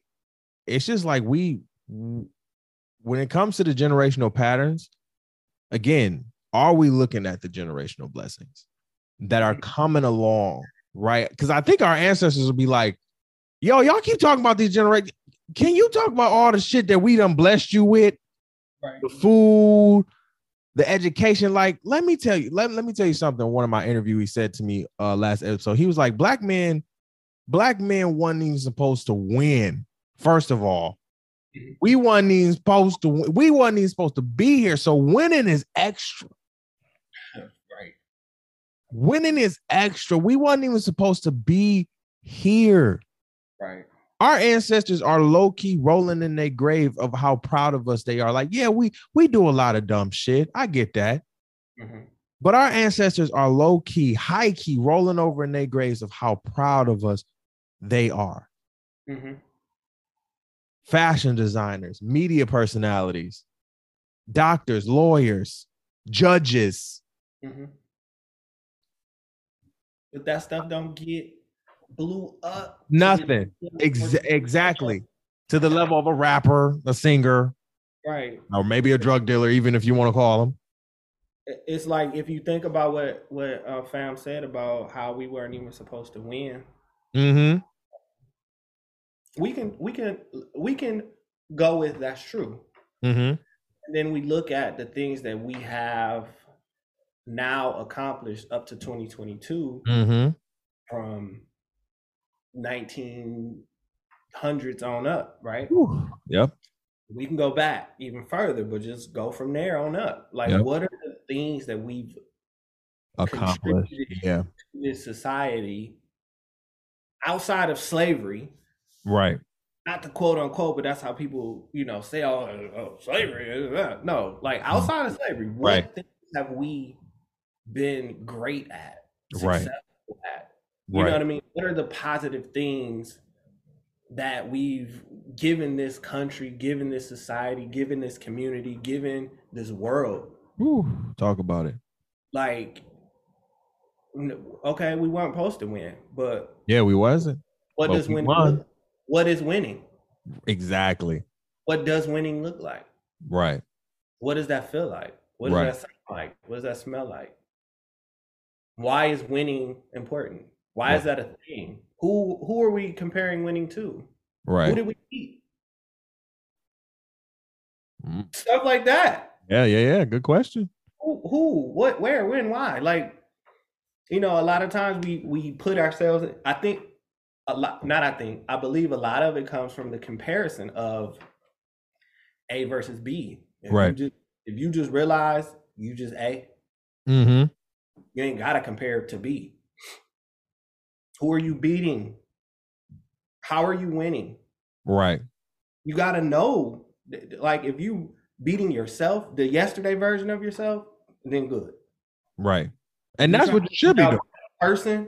Speaker 1: it's just like we, when it comes to the generational patterns, again, are we looking at the generational blessings that are coming along, right? Because I think our ancestors would be like, yo, y'all keep talking about these generations. Can you talk about all the shit that we done blessed you with?
Speaker 2: Right.
Speaker 1: The food, the education. Like, let me tell you, let, let me tell you something. One of my interviewees said to me uh last episode, he was like, Black men, black men wasn't even supposed to win, first of all. We wasn't even supposed to we wasn't even supposed to be here. So winning is extra.
Speaker 2: Right.
Speaker 1: Winning is extra. We wasn't even supposed to be here.
Speaker 2: Right.
Speaker 1: Our ancestors are low key rolling in their grave of how proud of us they are. Like, yeah, we we do a lot of dumb shit. I get that.
Speaker 2: Mhm.
Speaker 1: But our ancestors are low key, high key, rolling over in their graves of how proud of us they are.
Speaker 2: Mhm.
Speaker 1: Fashion designers, media personalities, doctors, lawyers, judges.
Speaker 2: Mhm. But that stuff don't get blew up.
Speaker 1: Nothing. Ex- exactly. To the level of a rapper, a singer,
Speaker 2: Right.
Speaker 1: or maybe a drug dealer, even if you want to call them.
Speaker 2: It's like if you think about what what uh, Fam said about how we weren't even supposed to win.
Speaker 1: Mm-hmm.
Speaker 2: We can we can we can go with that's true.
Speaker 1: Mm-hmm.
Speaker 2: And then we look at the things that we have now accomplished up to 2022
Speaker 1: Mm-hmm.
Speaker 2: from 1900s on up, right?
Speaker 1: Yep.
Speaker 2: We can go back even further, but just go from there on up. Like,
Speaker 1: Yep.
Speaker 2: what are the things that we've
Speaker 1: Accomplished.
Speaker 2: contributed
Speaker 1: Yeah.
Speaker 2: to this society outside of slavery?
Speaker 1: Right.
Speaker 2: Not the quote unquote, but that's how people, you know, say, "Oh, oh slavery." uh, uh." No, like outside of slavery, what
Speaker 1: Right.
Speaker 2: things have we been great at,
Speaker 1: Right.
Speaker 2: at? You know what I mean? What are the positive things that we've given this country, given this society, given this community, given this world?
Speaker 1: Whew. Talk about it.
Speaker 2: Like, okay, we weren't supposed to win, but
Speaker 1: Yeah, we wasn't.
Speaker 2: what
Speaker 1: But
Speaker 2: does winning?
Speaker 1: won.
Speaker 2: What is winning?
Speaker 1: Exactly.
Speaker 2: What does winning look like?
Speaker 1: Right.
Speaker 2: What does that feel like? What does
Speaker 1: Right.
Speaker 2: that sound like? What does that smell like? Why is winning important? Why is that a thing? Who who are we comparing winning to?
Speaker 1: Right.
Speaker 2: Who did we beat?
Speaker 1: Mm.
Speaker 2: Stuff like that.
Speaker 1: Yeah, yeah, yeah. Good question.
Speaker 2: Who, who, what, where, when, why? Like, you know, a lot of times we we put ourselves. I think a lot. Not I think. I believe a lot of it comes from the comparison of A versus B. If
Speaker 1: Right.
Speaker 2: You just, if you just realize you just A,
Speaker 1: Mm-hmm.
Speaker 2: you ain't gotta compare to B. Who are you beating? How are you winning?
Speaker 1: Right.
Speaker 2: You gotta know. th- th- Like if you beating yourself, the yesterday version of yourself, then good.
Speaker 1: Right. And that's what you should be doing.
Speaker 2: Person,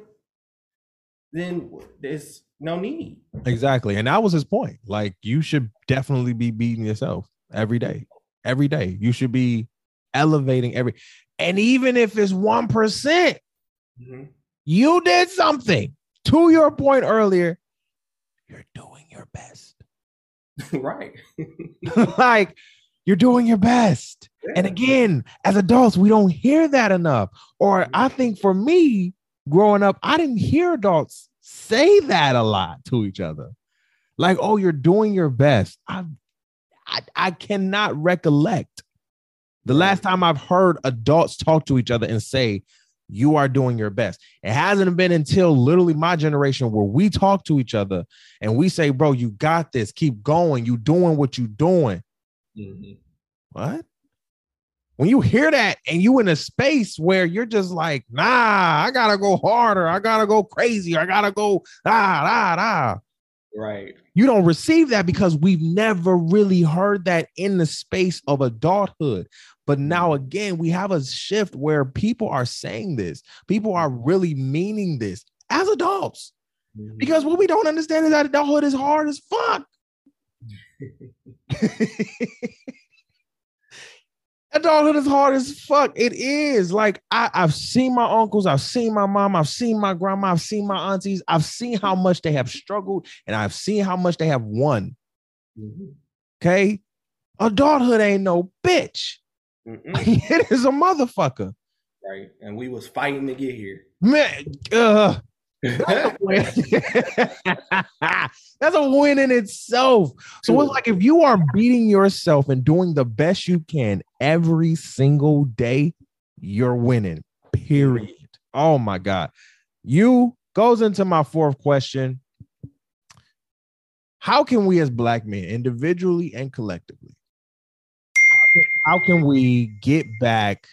Speaker 2: then there's no need.
Speaker 1: Exactly. And that was his point. Like you should definitely be beating yourself every day. Every day. You should be elevating every and even if it's one percent,
Speaker 2: Mhm.
Speaker 1: you did something. To your point earlier, you're doing your best.
Speaker 2: right.
Speaker 1: like you're doing your best. And again, as adults, we don't hear that enough. Or mm-hmm. I think for me, growing up, I didn't hear adults say that a lot to each other. Like, oh, you're doing your best. I I, I cannot recollect the last time I've heard adults talk to each other and say, you are doing your best. It hasn't been until literally my generation where we talk to each other and we say, bro, you got this. Keep going. You doing what you doing.
Speaker 2: Mhm.
Speaker 1: What? When you hear that and you in a space where you're just like, nah, I gotta go harder, I gotta go crazy, I gotta go ah ah ah.
Speaker 2: Right.
Speaker 1: You don't receive that because we've never really heard that in the space of adulthood. But mm-hmm. now again, we have a shift where people are saying this. People are mm-hmm. really meaning this as adults.
Speaker 2: Mhm.
Speaker 1: Because what we don't understand is that adulthood is hard as fuck. Adulthood is hard as fuck. It is. Like I, I've seen my uncles, I've seen my mom, I've seen my grandma, I've seen my aunties, I've seen how much they have struggled, and I've seen how much they have won.
Speaker 2: Mm-hmm.
Speaker 1: Okay. Adulthood ain't no bitch. It is a motherfucker.
Speaker 2: right, and we was fighting to get here.
Speaker 1: Man, uh, that's a. That's a win in itself. So it's like if you are beating yourself and doing the best you can every single day, you're winning. Period. Oh my God. You goes into my fourth question. How can we as black men, individually and collectively, how can we get back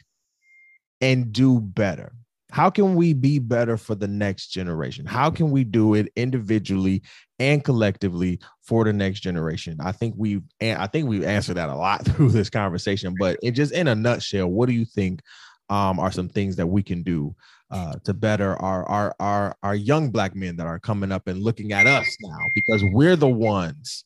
Speaker 1: and do better? How can we be better for the next generation? How can we do it individually and collectively for the next generation? I think we've I think we've answered that a lot through this conversation, but it just in a nutshell, what do you think um, are some things that we can do uh, to better our, our our our young black men that are coming up and looking at us now because we're the ones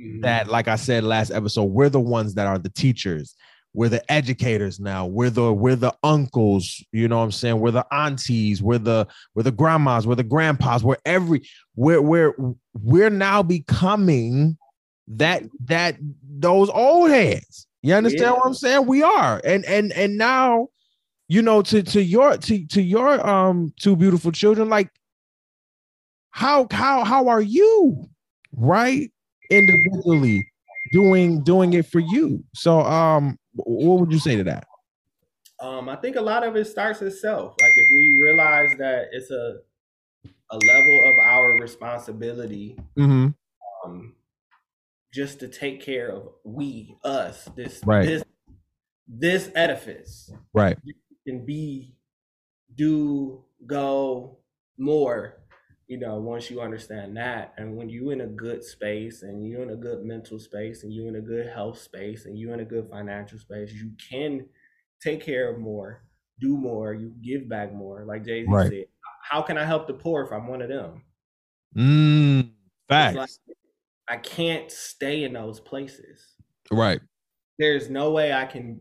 Speaker 2: Mhm.
Speaker 1: that like i said last episode we're the ones that are the teachers. We're the educators now. We're the we're the uncles you know what i'm saying? We're the aunties. We're the we're the grandmas. We're the grandpas. We're every we're we're we're now becoming that that those old heads. You understand
Speaker 2: Yeah.
Speaker 1: what i'm saying? We are. And and and now you know to to your to to your um two beautiful children like how how how are you? Right individually doing doing it for you so um what would you say to that
Speaker 2: Um, I think a lot of it starts itself. Like if we realize that it's a a level of our responsibility
Speaker 1: mm-hmm.
Speaker 2: um, just to take care of we, us, this
Speaker 1: Right.
Speaker 2: this this edifice
Speaker 1: right
Speaker 2: can be, do, go more. You know, once you understand that, and when you in a good space, and you're in a good mental space, and you're in a good health space, and you're in a good financial space, you can take care of more, do more, you give back more. Like Jay Z
Speaker 1: Right.
Speaker 2: said, how can I help the poor if I'm one of them?
Speaker 1: mm, facts
Speaker 2: like, I can't stay in those places.
Speaker 1: right
Speaker 2: There's no way I can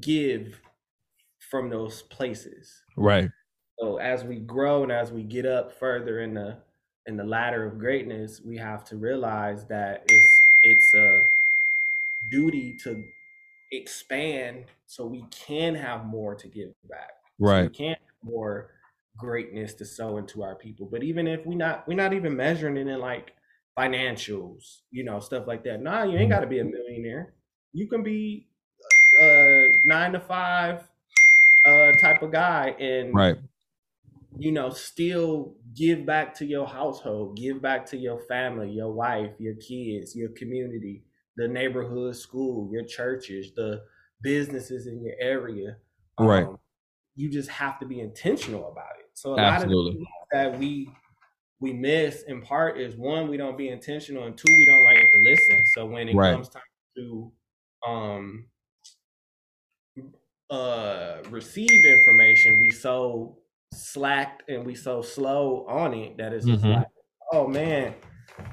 Speaker 2: give from those places.
Speaker 1: right
Speaker 2: So as we grow and as we get up further in the in the ladder of greatness, we have to realize that it's it's a duty to expand so we can have more to give back. So
Speaker 1: right
Speaker 2: we can have more greatness to sow into our people. But even if we not we're not even measuring it in like financials, you know, stuff like that. Nah, you ain't got to be a millionaire. You can be uh nine to five uh type of guy and
Speaker 1: right
Speaker 2: you know still give back to your household, give back to your family, your wife, your kids, your community, the neighborhood school, your churches, the businesses in your area.
Speaker 1: Right.
Speaker 2: Um, you just have to be intentional about it. So a
Speaker 1: Absolutely.
Speaker 2: lot of things that we we miss in part is one, we don't be intentional, and two, we don't like to listen. So when it
Speaker 1: Right.
Speaker 2: comes time to um uh receive information, we so slacked and we so slow on it that it's just
Speaker 1: Mhm.
Speaker 2: like, oh man,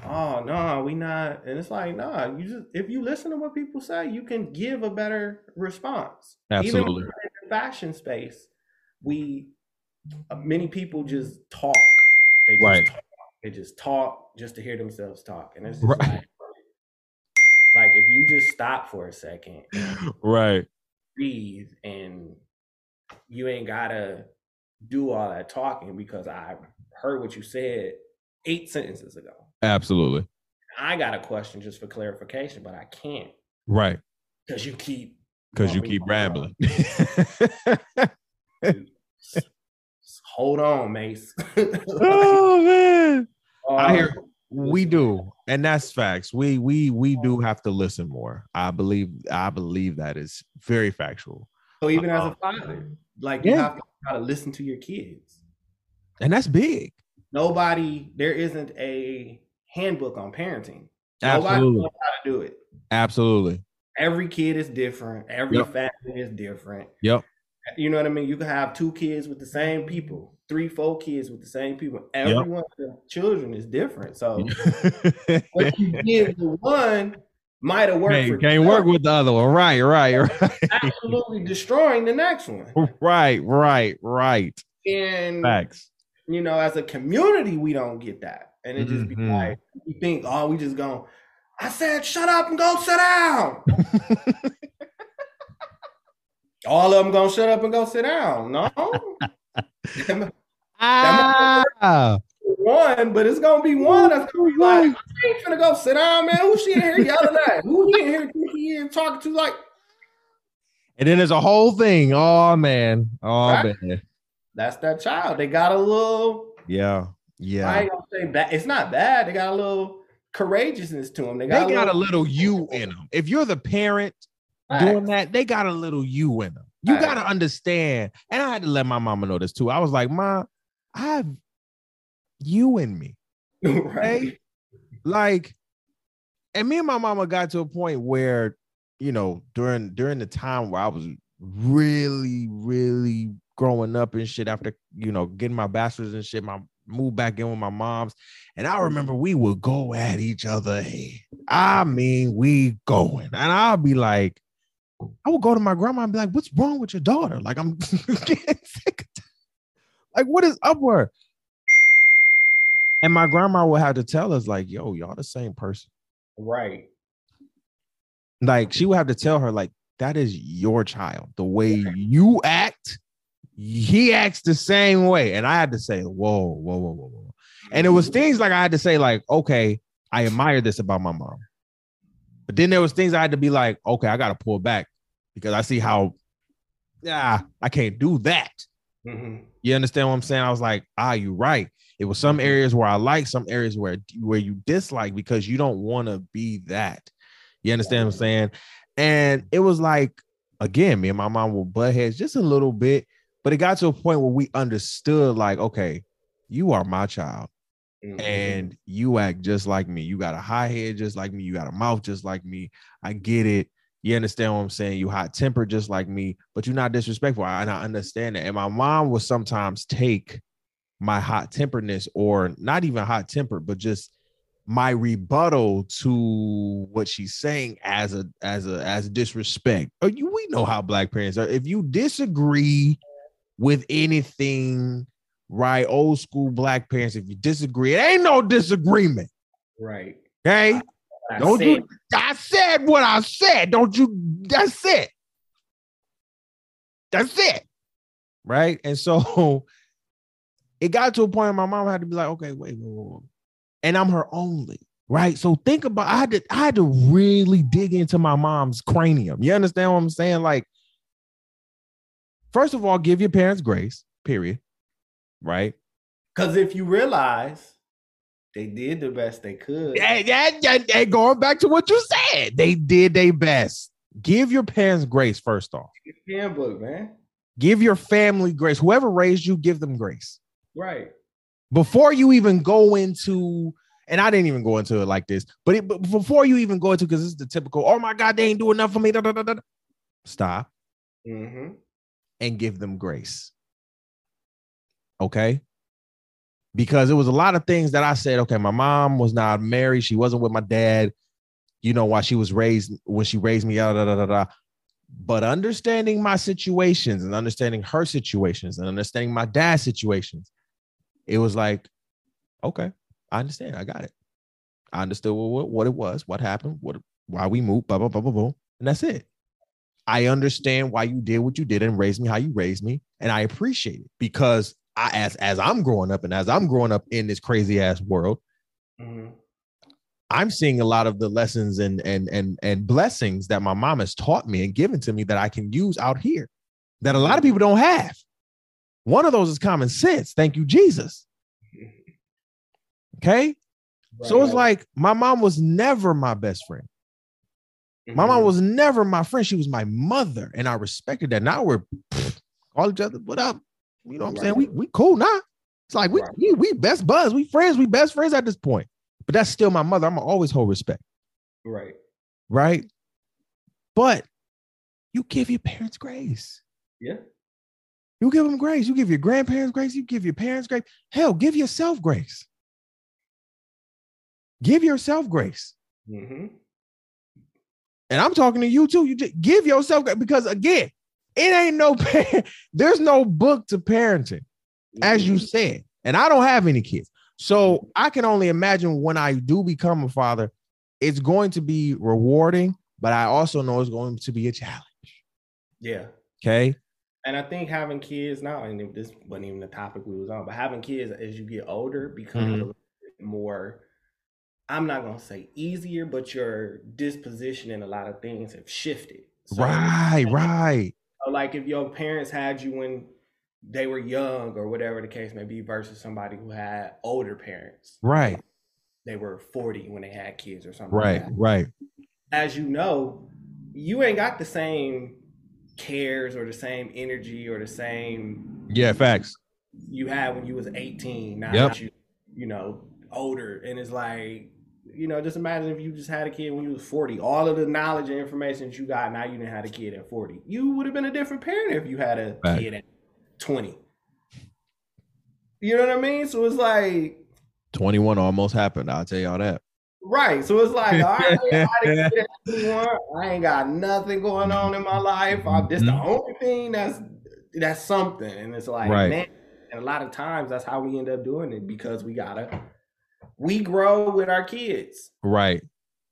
Speaker 2: oh no, we not and it's like, nah, you just if you listen to what people say, you can give a better response.
Speaker 1: Absolutely.
Speaker 2: Even in the fashion space, we uh, many people just talk. They just
Speaker 1: Right.
Speaker 2: talk. They just talk just to hear themselves talk. And it's just
Speaker 1: Right.
Speaker 2: like, like if you just stop for a second,
Speaker 1: right
Speaker 2: breathe, and you ain't gotta do all that talking because I heard what you said eight sentences ago.
Speaker 1: absolutely.
Speaker 2: I got a question just for clarification, but I can't.
Speaker 1: Right.
Speaker 2: Because you keep
Speaker 1: because you keep rambling.
Speaker 2: Hold on, Mace.
Speaker 1: oh man. I hear
Speaker 2: Um,
Speaker 1: we do and that's facts. We we we do have to listen more. I believe i believe that is very factual.
Speaker 2: So even as
Speaker 1: Uh-huh.
Speaker 2: a father, like you have to try to listen to your kids.
Speaker 1: and that's big
Speaker 2: Nobody, there isn't a handbook on parenting. Nobody
Speaker 1: absolutely
Speaker 2: knows how to do it.
Speaker 1: absolutely
Speaker 2: Every kid is different. Every
Speaker 1: Yep.
Speaker 2: family is different.
Speaker 1: yep
Speaker 2: You know what I mean? You can have two kids with the same people, three, four kids with the same people. Every one of the children is different. So what you give to one, might have worked
Speaker 1: Can't,
Speaker 2: for
Speaker 1: can't work with the other one. Right, right, right.
Speaker 2: absolutely destroying the next one.
Speaker 1: Right, right, right.
Speaker 2: And
Speaker 1: Facts.
Speaker 2: you know, as a community, we don't get that. And it just be
Speaker 1: Mhm.
Speaker 2: like, we think, oh, we just going, I said, shut up and go sit down. All of them gonna shut up and go sit down. No.
Speaker 1: Ah,
Speaker 2: one, but it's gonna be one that's gonna be like, I ain't finna go sit down, man. Who she in here yelling at? Who he in here think he in talking to? Like,
Speaker 1: and then there's a whole thing. Oh man. Oh
Speaker 2: Right.
Speaker 1: man.
Speaker 2: that's that child. They got a little,
Speaker 1: Yeah.
Speaker 2: I
Speaker 1: Yeah.
Speaker 2: ain't gonna say bad. It's not bad. They got a little courageousness to them. They
Speaker 1: They
Speaker 2: got,
Speaker 1: got a
Speaker 2: little,
Speaker 1: little you in them. If you're the parent doing that, they got a little you in them. You got to understand. And I had to let my mama know this too. I was like, Ma, I have you and me.
Speaker 2: right.
Speaker 1: like and me and my mama got to a point where you know during during the time where i was really really growing up and shit after you know getting my bachelor's and shit my moved back in with my mom's and i remember we would go at each other i mean we going and i'll be like i would go to my grandma and be like what's wrong with your daughter like i'm getting sick like what is up with her and my grandma would have to tell us, like, yo, y'all the same person.
Speaker 2: Right.
Speaker 1: Like, she would have to tell her, like, that is your child. The way you act, he acts the same way. And I had to say, whoa, whoa, whoa, whoa, whoa. And it was mm-hmm. things like I had to say, like, okay, I admire this about my mom. But then there was things I had to be like, okay, I gotta pull back because I see how yeah, I can't do that.
Speaker 2: Mhm.
Speaker 1: You understand what I'm saying? I was like, ah, you're right. It was some areas where I like, some areas where where you dislike because you don't want to be that. You understand what I'm saying? And it was like, again, me and my mom were butt heads just a little bit, but it got to a point where we understood, like, okay, you are my child
Speaker 2: Mhm.
Speaker 1: and you act just like me. You got a high head just like me. You got a mouth just like me. I get it. You understand what I'm saying? You hot tempered just like me, but you're not disrespectful. And I understand that. And my mom will sometimes take my hot temperedness, or not even hot tempered, but just my rebuttal to what she's saying as a as a as disrespect. Oh, you we know how black parents are. If you disagree with anything, right? Old school black parents, if you disagree, it ain't no disagreement.
Speaker 2: right.
Speaker 1: Okay.
Speaker 2: I
Speaker 1: Don't
Speaker 2: said-
Speaker 1: you I said what I said. Don't you that's it. That's it. Right. And so it got to a point where my mom had to be like, okay, wait, wait, wait, wait. And I'm her only. Right. So think about I had to I had to really dig into my mom's cranium. You understand what I'm saying? Like, first of all, give your parents grace, period. Right.
Speaker 2: Because if you realize they did the best they could,
Speaker 1: Yeah, yeah, yeah, yeah, going back to what you said, they did their best. Give your parents grace first off.
Speaker 2: handbook, man.
Speaker 1: Give your family grace. Whoever raised you, give them grace
Speaker 2: Right.
Speaker 1: before you even go into. And I didn't even go into it like this, but, it, but before you even go into, because this is the typical. Oh my God, they ain't doing enough for me. da, da, da." Stop
Speaker 2: Mm-hmm.
Speaker 1: and give them grace. Okay. Because it was a lot of things that I said, okay, my mom was not married. She wasn't with my dad, you know, while she was raised, when she raised me, da, da, da, da, da. But understanding my situations and understanding her situations and understanding my dad's situations, it was like, okay, I understand. I got it. I understood what, what it was, what happened, what why we moved, blah, blah, blah, blah, blah. And that's it. I understand why you did what you did and raised me how you raised me, and I appreciate it because I, as as I'm growing up and as I'm growing up in this crazy ass world,
Speaker 2: Mm-hmm.
Speaker 1: I'm seeing a lot of the lessons and and and and blessings that my mom has taught me and given to me that I can use out here that a lot of people don't have. One of those is common sense. Thank you, Jesus. Okay. So it's like my mom was never my best friend. My mom was never my friend. She was my mother, and I respected that. Now we're all each other. What up? You know what I'm saying? We we cool now. It's like we,
Speaker 2: Right.
Speaker 1: we we best buds. We friends. We best friends at this point. But that's still my mother. I'm gonna always hold respect,
Speaker 2: right.
Speaker 1: right? But you give your parents grace.
Speaker 2: Yeah.
Speaker 1: You give them grace. You give your grandparents grace. You give your parents grace. Hell, give yourself grace. Give yourself grace.
Speaker 2: Mm-hmm.
Speaker 1: and I'm talking to you too. You just give yourself because again, it ain't no there's no book to parenting, as you
Speaker 2: Mhm.
Speaker 1: said. And I don't have any kids. So I can only imagine when I do become a father, it's going to be rewarding, but I also know it's going to be a challenge.
Speaker 2: yeah.
Speaker 1: Okay.
Speaker 2: And I think having kids now, and this wasn't even the topic we was on, but having kids as you get older becomes
Speaker 1: Mhm.
Speaker 2: a little bit more. I'm not gonna say easier, but your disposition and a lot of things have shifted. So,
Speaker 1: right, right.
Speaker 2: Like if your parents had you when they were young, or whatever the case may be, versus somebody who had older parents.
Speaker 1: Right,
Speaker 2: They were 40 when they had kids or something.
Speaker 1: right,
Speaker 2: Like that.
Speaker 1: right.
Speaker 2: As you know, you ain't got the same cares or the same energy or the same
Speaker 1: Yeah, facts.
Speaker 2: you had when you was 18 now
Speaker 1: Yep.
Speaker 2: that you you know older and it's like you know just imagine if you just had a kid when you was 40 all of the knowledge and information that you got now you didn't have a kid at 40 you would have been a different parent if you had a
Speaker 1: Right.
Speaker 2: kid at 20 you know what i mean so it's like
Speaker 1: 21 almost happened. I'll tell y'all that.
Speaker 2: right so it's like all right I, had a kid at 21, I ain't got nothing going on in my life i'm just the
Speaker 1: Mhm.
Speaker 2: only thing that's that's something and it's like
Speaker 1: Right.
Speaker 2: man and a lot of times that's how we end up doing it because we gotta we grow with our kids.
Speaker 1: Right.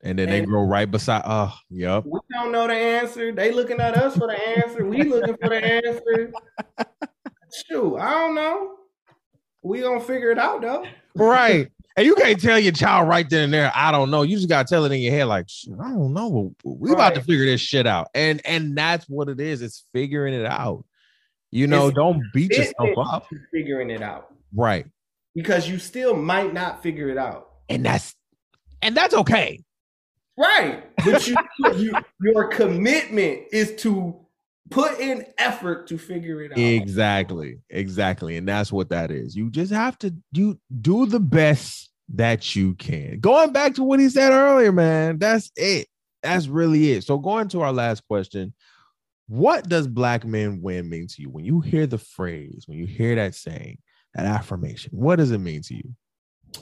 Speaker 1: And then they grow right beside. Oh, yep.
Speaker 2: We don't know the answer. They looking at us for the answer. We looking for the answer. Shoot, I don't know. We gonna figure it out though.
Speaker 1: Right. And you can't tell your child right then and there, I don't know. You just gotta tell it in your head, like, I don't know. We about to figure this shit out. And and that's what it is. It's figuring it out. You know,
Speaker 2: It's
Speaker 1: don't beat yourself up.
Speaker 2: Figuring it out
Speaker 1: Right.
Speaker 2: Because you still might not figure it out.
Speaker 1: And that's and that's okay.
Speaker 2: Right, but you, you your commitment is to put in effort to figure it out.
Speaker 1: Exactly. Exactly. And that's what that is. You just have to you do the best that you can. Going back to what he said earlier, man, that's it. That's really it. So going to our last question, what does black men win mean to you? When you hear the phrase, when you hear that saying, that affirmation, what does it mean to you?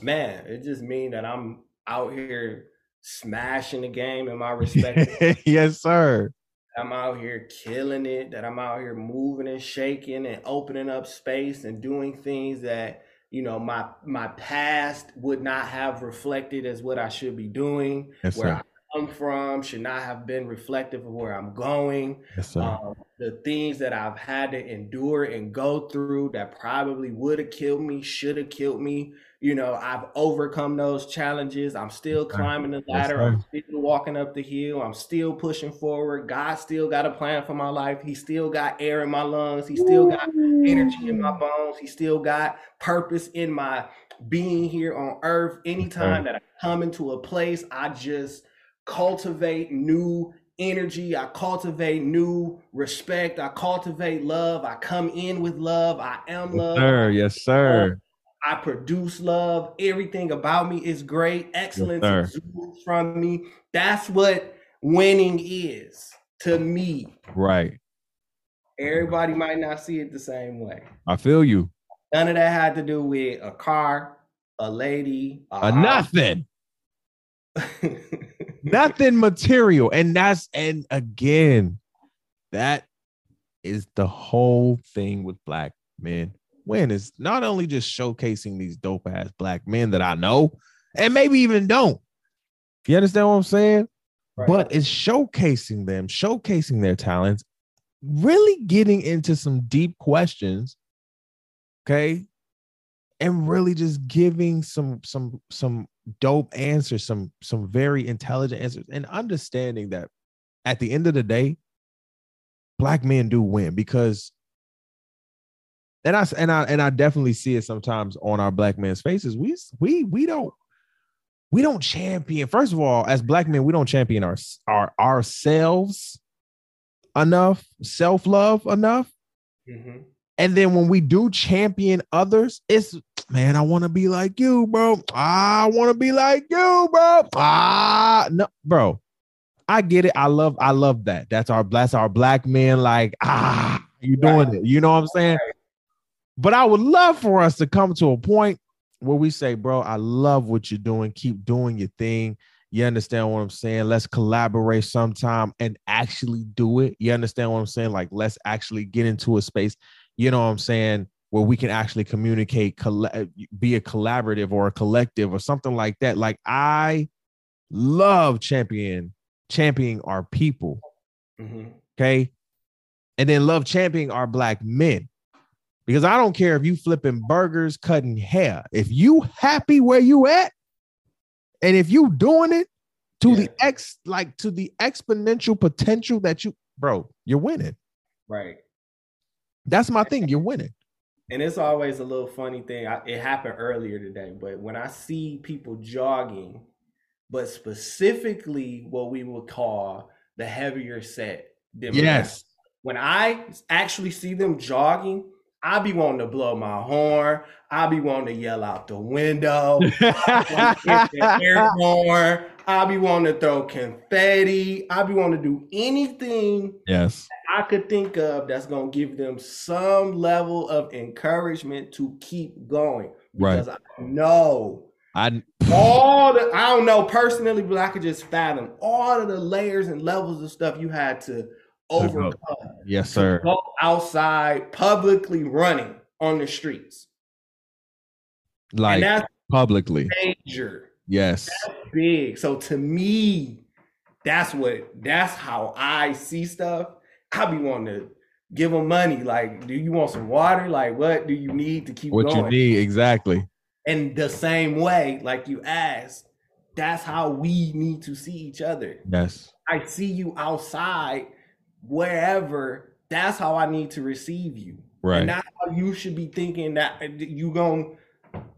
Speaker 2: Man, it just mean that I'm out here smashing the game in my respect.
Speaker 1: yes, sir.
Speaker 2: I'm out here killing it, that I'm out here moving and shaking and opening up space and doing things that, you know, my my past would not have reflected as what I should be doing.
Speaker 1: Yes,
Speaker 2: where
Speaker 1: sir.
Speaker 2: I come from should not have been reflective of where I'm going.
Speaker 1: Yes.
Speaker 2: Um, the things that I've had to endure and go through that probably would have killed me, should have killed me. You know, I've overcome those challenges. I'm still climbing the ladder. I'm still walking up the hill. I'm still pushing forward. God still got a plan for my life. He still got air in my lungs. He still got energy in my bones. He still got purpose in my being here on earth. Anytime that I come into a place, I just cultivate new energy. I cultivate new respect. I cultivate love. I come in with love. I am
Speaker 1: Yes,
Speaker 2: love.
Speaker 1: sir. Yes, sir.
Speaker 2: I produce love. Everything about me is great. Excellence exudes from me. That's what winning is to me.
Speaker 1: Right.
Speaker 2: Everybody might not see it the same way.
Speaker 1: I feel you.
Speaker 2: None of that had to do with a car, a lady, a
Speaker 1: nothing. nothing material. And that's and again that is the whole thing with black men. When is not only just showcasing these dope ass black men that i know and maybe even don't. You understand what i'm saying?
Speaker 2: Right.
Speaker 1: but it's showcasing them showcasing their talents really getting into some deep questions okay? And really just giving some some some dope answers some some very intelligent answers and understanding that at the end of the day black men do win because and I and I and I definitely see it sometimes on our black men's faces we we we don't we don't champion first of all as black men we don't champion our our ourselves enough self-love enough
Speaker 2: Mhm.
Speaker 1: And then when we do champion others, it's man, I want to be like you, bro. I want to be like you, bro. Ah, no, bro. I get it. I love, I love that. That's our that's our black men. Like, ah, you doing it. You know what I'm saying? But I would love for us to come to a point where we say, bro, I love what you're doing. Keep doing your thing. You understand what I'm saying? Let's collaborate sometime and actually do it. You understand what I'm saying? Like, let's actually get into a space, you know what I'm saying, where we can actually communicate, coll- be a collaborative or a collective or something like that. Like, I love champion, championing our people.
Speaker 2: Mhm.
Speaker 1: Okay. And then love championing our black men. Because I don't care if you flipping burgers, cutting hair. If you happy where you at, and if you doing it to the ex, like to the exponential potential that you, bro, you're winning.
Speaker 2: Right.
Speaker 1: That's my thing. You're winning.
Speaker 2: And it's always a little funny thing. I, it happened earlier today, but when I see people jogging, but specifically what we would call the heavier set
Speaker 1: Yes.
Speaker 2: when I actually see them jogging, I be wanting to blow my horn. I be wanting to yell out the window. I be wanting to air horn. I be wanting to throw confetti. I be wanting to do anything
Speaker 1: yes.
Speaker 2: I could think of that's gonna give them some level of encouragement to keep going.
Speaker 1: Right.
Speaker 2: Because I know
Speaker 1: I
Speaker 2: all the I don't know personally, but I could just fathom all of the layers and levels of stuff you had to overcome.
Speaker 1: yes, sir.
Speaker 2: Go outside publicly running on the streets.
Speaker 1: Like publicly.
Speaker 2: major.
Speaker 1: Yes.
Speaker 2: big. So to me, that's what that's how I see stuff. I be wanting to give them money. Like, do you want some water? Like, what do you need to keep
Speaker 1: What
Speaker 2: going?
Speaker 1: you need exactly.
Speaker 2: And the same way, like you asked, that's how we need to see each other.
Speaker 1: Yes.
Speaker 2: I see you outside, wherever. That's how I need to receive you.
Speaker 1: Right.
Speaker 2: And that's how you should be thinking that uh, you going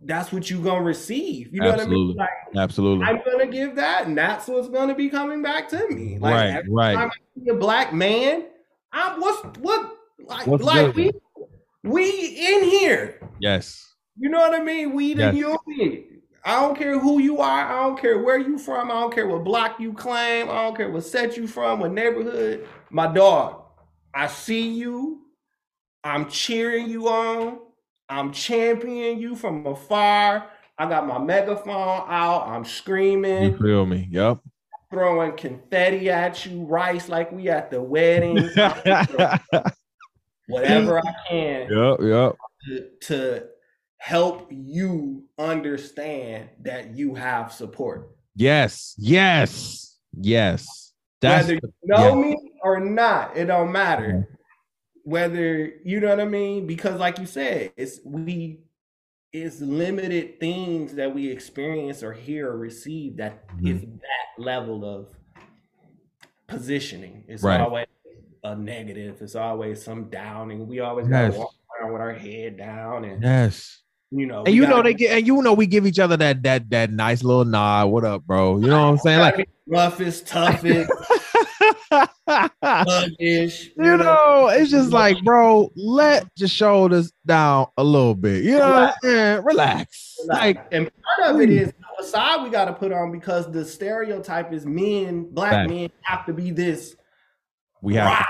Speaker 2: that's what you're gonna receive. You know what I
Speaker 1: Absolutely.
Speaker 2: mean? Like
Speaker 1: Absolutely.
Speaker 2: I'm gonna give that, and that's what's gonna be coming back to me. Like
Speaker 1: Right,
Speaker 2: every
Speaker 1: right.
Speaker 2: time I see a black man, I'm what's what like,
Speaker 1: What's
Speaker 2: like we we in here.
Speaker 1: yes.
Speaker 2: You know what I mean? We the
Speaker 1: Yes.
Speaker 2: unit. I don't care who you are. I don't care where you from. I don't care what block you claim. I don't care what set you from, what neighborhood. My dog, I see you. I'm cheering you on. I'm championing you from afar. I got my megaphone out. I'm
Speaker 1: You
Speaker 2: screaming,
Speaker 1: feel me? Yep.
Speaker 2: throwing confetti at you, rice like we at the wedding. Whatever I can.
Speaker 1: Yep.
Speaker 2: to, to help you understand that you have support.
Speaker 1: Yes. Yes. Yes. That's
Speaker 2: Whether you know me or not, it don't matter. Mm-hmm. Whether you know what I mean, because like you said, it's we it's limited things that we experience or hear or receive that is
Speaker 1: Mhm.
Speaker 2: that level of positioning. It's
Speaker 1: Right.
Speaker 2: always a negative. It's always some downing. We always
Speaker 1: Yes.
Speaker 2: gotta walk around with our head down and
Speaker 1: yes.
Speaker 2: you know,
Speaker 1: And you know they get and you know we give each other that that that nice little nod. What up, bro? You know what I'm saying? Like
Speaker 2: roughest, toughest, thuggish.
Speaker 1: you know, it's just like, bro, let your shoulders down a little bit. You know what I'm saying? Relax. Like,
Speaker 2: and part of it is the facade we got to put on because the stereotype is men, black
Speaker 1: Fact.
Speaker 2: men have to be this.
Speaker 1: we have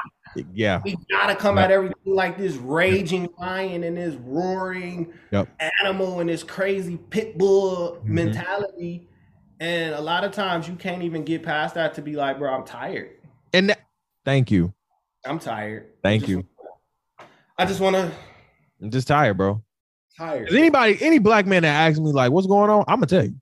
Speaker 1: yeah.
Speaker 2: We gotta come at everything like this raging lion and this roaring
Speaker 1: Yep.
Speaker 2: animal and this crazy pit bull
Speaker 1: Mhm.
Speaker 2: mentality. And a lot of times you can't even get past that to be like, bro, I'm tired.
Speaker 1: And that- thank you.
Speaker 2: I'm tired.
Speaker 1: Thank
Speaker 2: just-
Speaker 1: you.
Speaker 2: I just want to
Speaker 1: I'm just tired, bro.
Speaker 2: tired.
Speaker 1: Is anybody, any black man that asks me like, what's going on? I'm gonna tell you.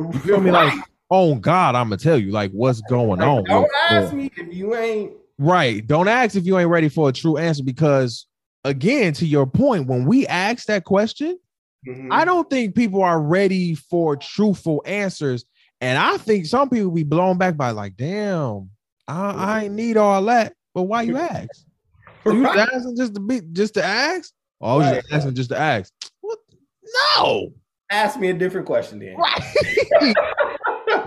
Speaker 1: You feel me? Like, oh God, I'm gonna tell you like what's going on.
Speaker 2: Don't ask me if you ain't.
Speaker 1: Right. Don't ask if you ain't ready for a true answer because again, to your point, when we ask that question,
Speaker 2: Mhm.
Speaker 1: I don't think people are ready for truthful answers. And I think some people be blown back by like, damn, I, I ain't need all that. But why you ask? So you
Speaker 2: Right.
Speaker 1: just asking just to be just to ask? Oh, I was just asking just to ask. What? No.
Speaker 2: Ask me a different question then.
Speaker 1: Right.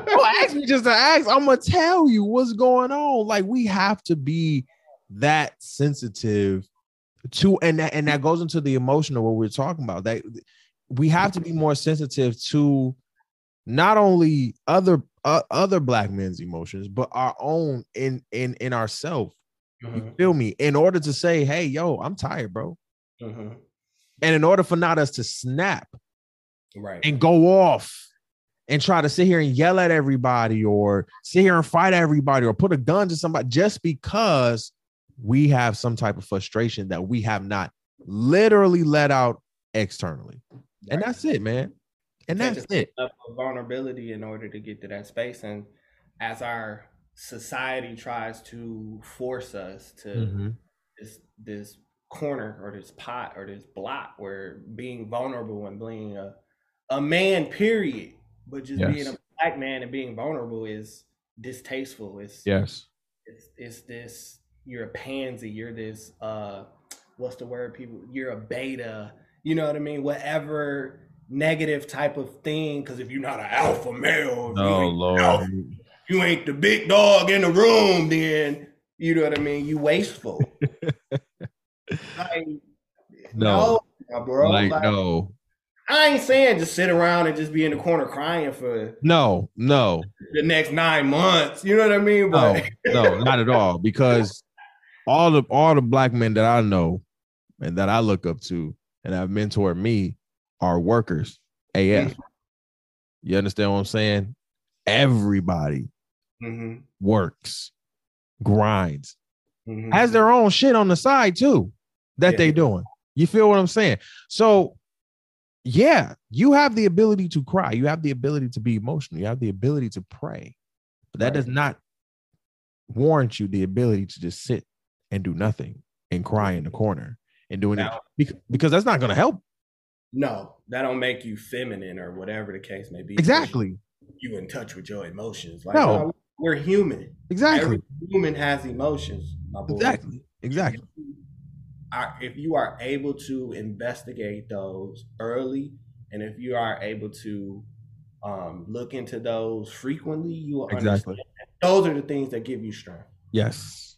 Speaker 1: well, ask me just to ask. I'm gonna tell you what's going on. Like we have to be that sensitive to, and that and that goes into the emotional what we're talking about. That we have to be more sensitive to not only other uh, other black men's emotions, but our own in in in ourselves. You
Speaker 2: Mhm,
Speaker 1: feel me? In order to say, "Hey, yo, I'm tired, bro,"
Speaker 2: mhm.
Speaker 1: and in order for not us to snap
Speaker 2: Right.
Speaker 1: and go off and try to sit here and yell at everybody or sit here and fight everybody or put a gun to somebody just because we have some type of frustration that we have not literally let out externally. And that's it, man. And that's it.
Speaker 2: vulnerability in order to get to that space. And as our society tries to force us to
Speaker 1: Mhm.
Speaker 2: this this corner or this pot or this block where being vulnerable and being a a man, period, but just being a black man and being vulnerable is distasteful. It's
Speaker 1: Yes.
Speaker 2: it's it's this you're a pansy you're this uh what's the word people you're a beta you know what i mean whatever negative type of thing because if you're not an alpha male you,
Speaker 1: Oh
Speaker 2: ain't,
Speaker 1: Lord.
Speaker 2: you ain't the big dog in the room then you know what i mean you wasteful like,
Speaker 1: No.
Speaker 2: no, bro
Speaker 1: like,
Speaker 2: Like,
Speaker 1: no.
Speaker 2: i ain't saying just sit around and just be in the corner crying for
Speaker 1: No, no,
Speaker 2: the next nine months you know what i mean
Speaker 1: no,
Speaker 2: but
Speaker 1: no, not at all. Because all the all the black men that I know and that I look up to and have mentored me are workers. AF. You understand what I'm saying? Everybody
Speaker 2: Mhm,
Speaker 1: works, grinds,
Speaker 2: mhm.
Speaker 1: has their own shit on the side too that
Speaker 2: Yeah.
Speaker 1: they doing. You feel what I'm saying? So yeah, you have the ability to cry. You have the ability to be emotional. You have the ability to pray. But that
Speaker 2: Right.
Speaker 1: does not warrant you the ability to just sit and do nothing and cry in the corner and doing it because that's not going to help.
Speaker 2: No, that don't make you feminine or whatever the case may be.
Speaker 1: Exactly.
Speaker 2: You in touch with your emotions. Like,
Speaker 1: No.
Speaker 2: no, we're human.
Speaker 1: Exactly.
Speaker 2: Every human has emotions, my boy.
Speaker 1: Exactly. Exactly.
Speaker 2: If you are able to investigate those early, and if you are able to um, look into those frequently, you will
Speaker 1: Exactly.
Speaker 2: understand. Those are the things that give you strength.
Speaker 1: Yes.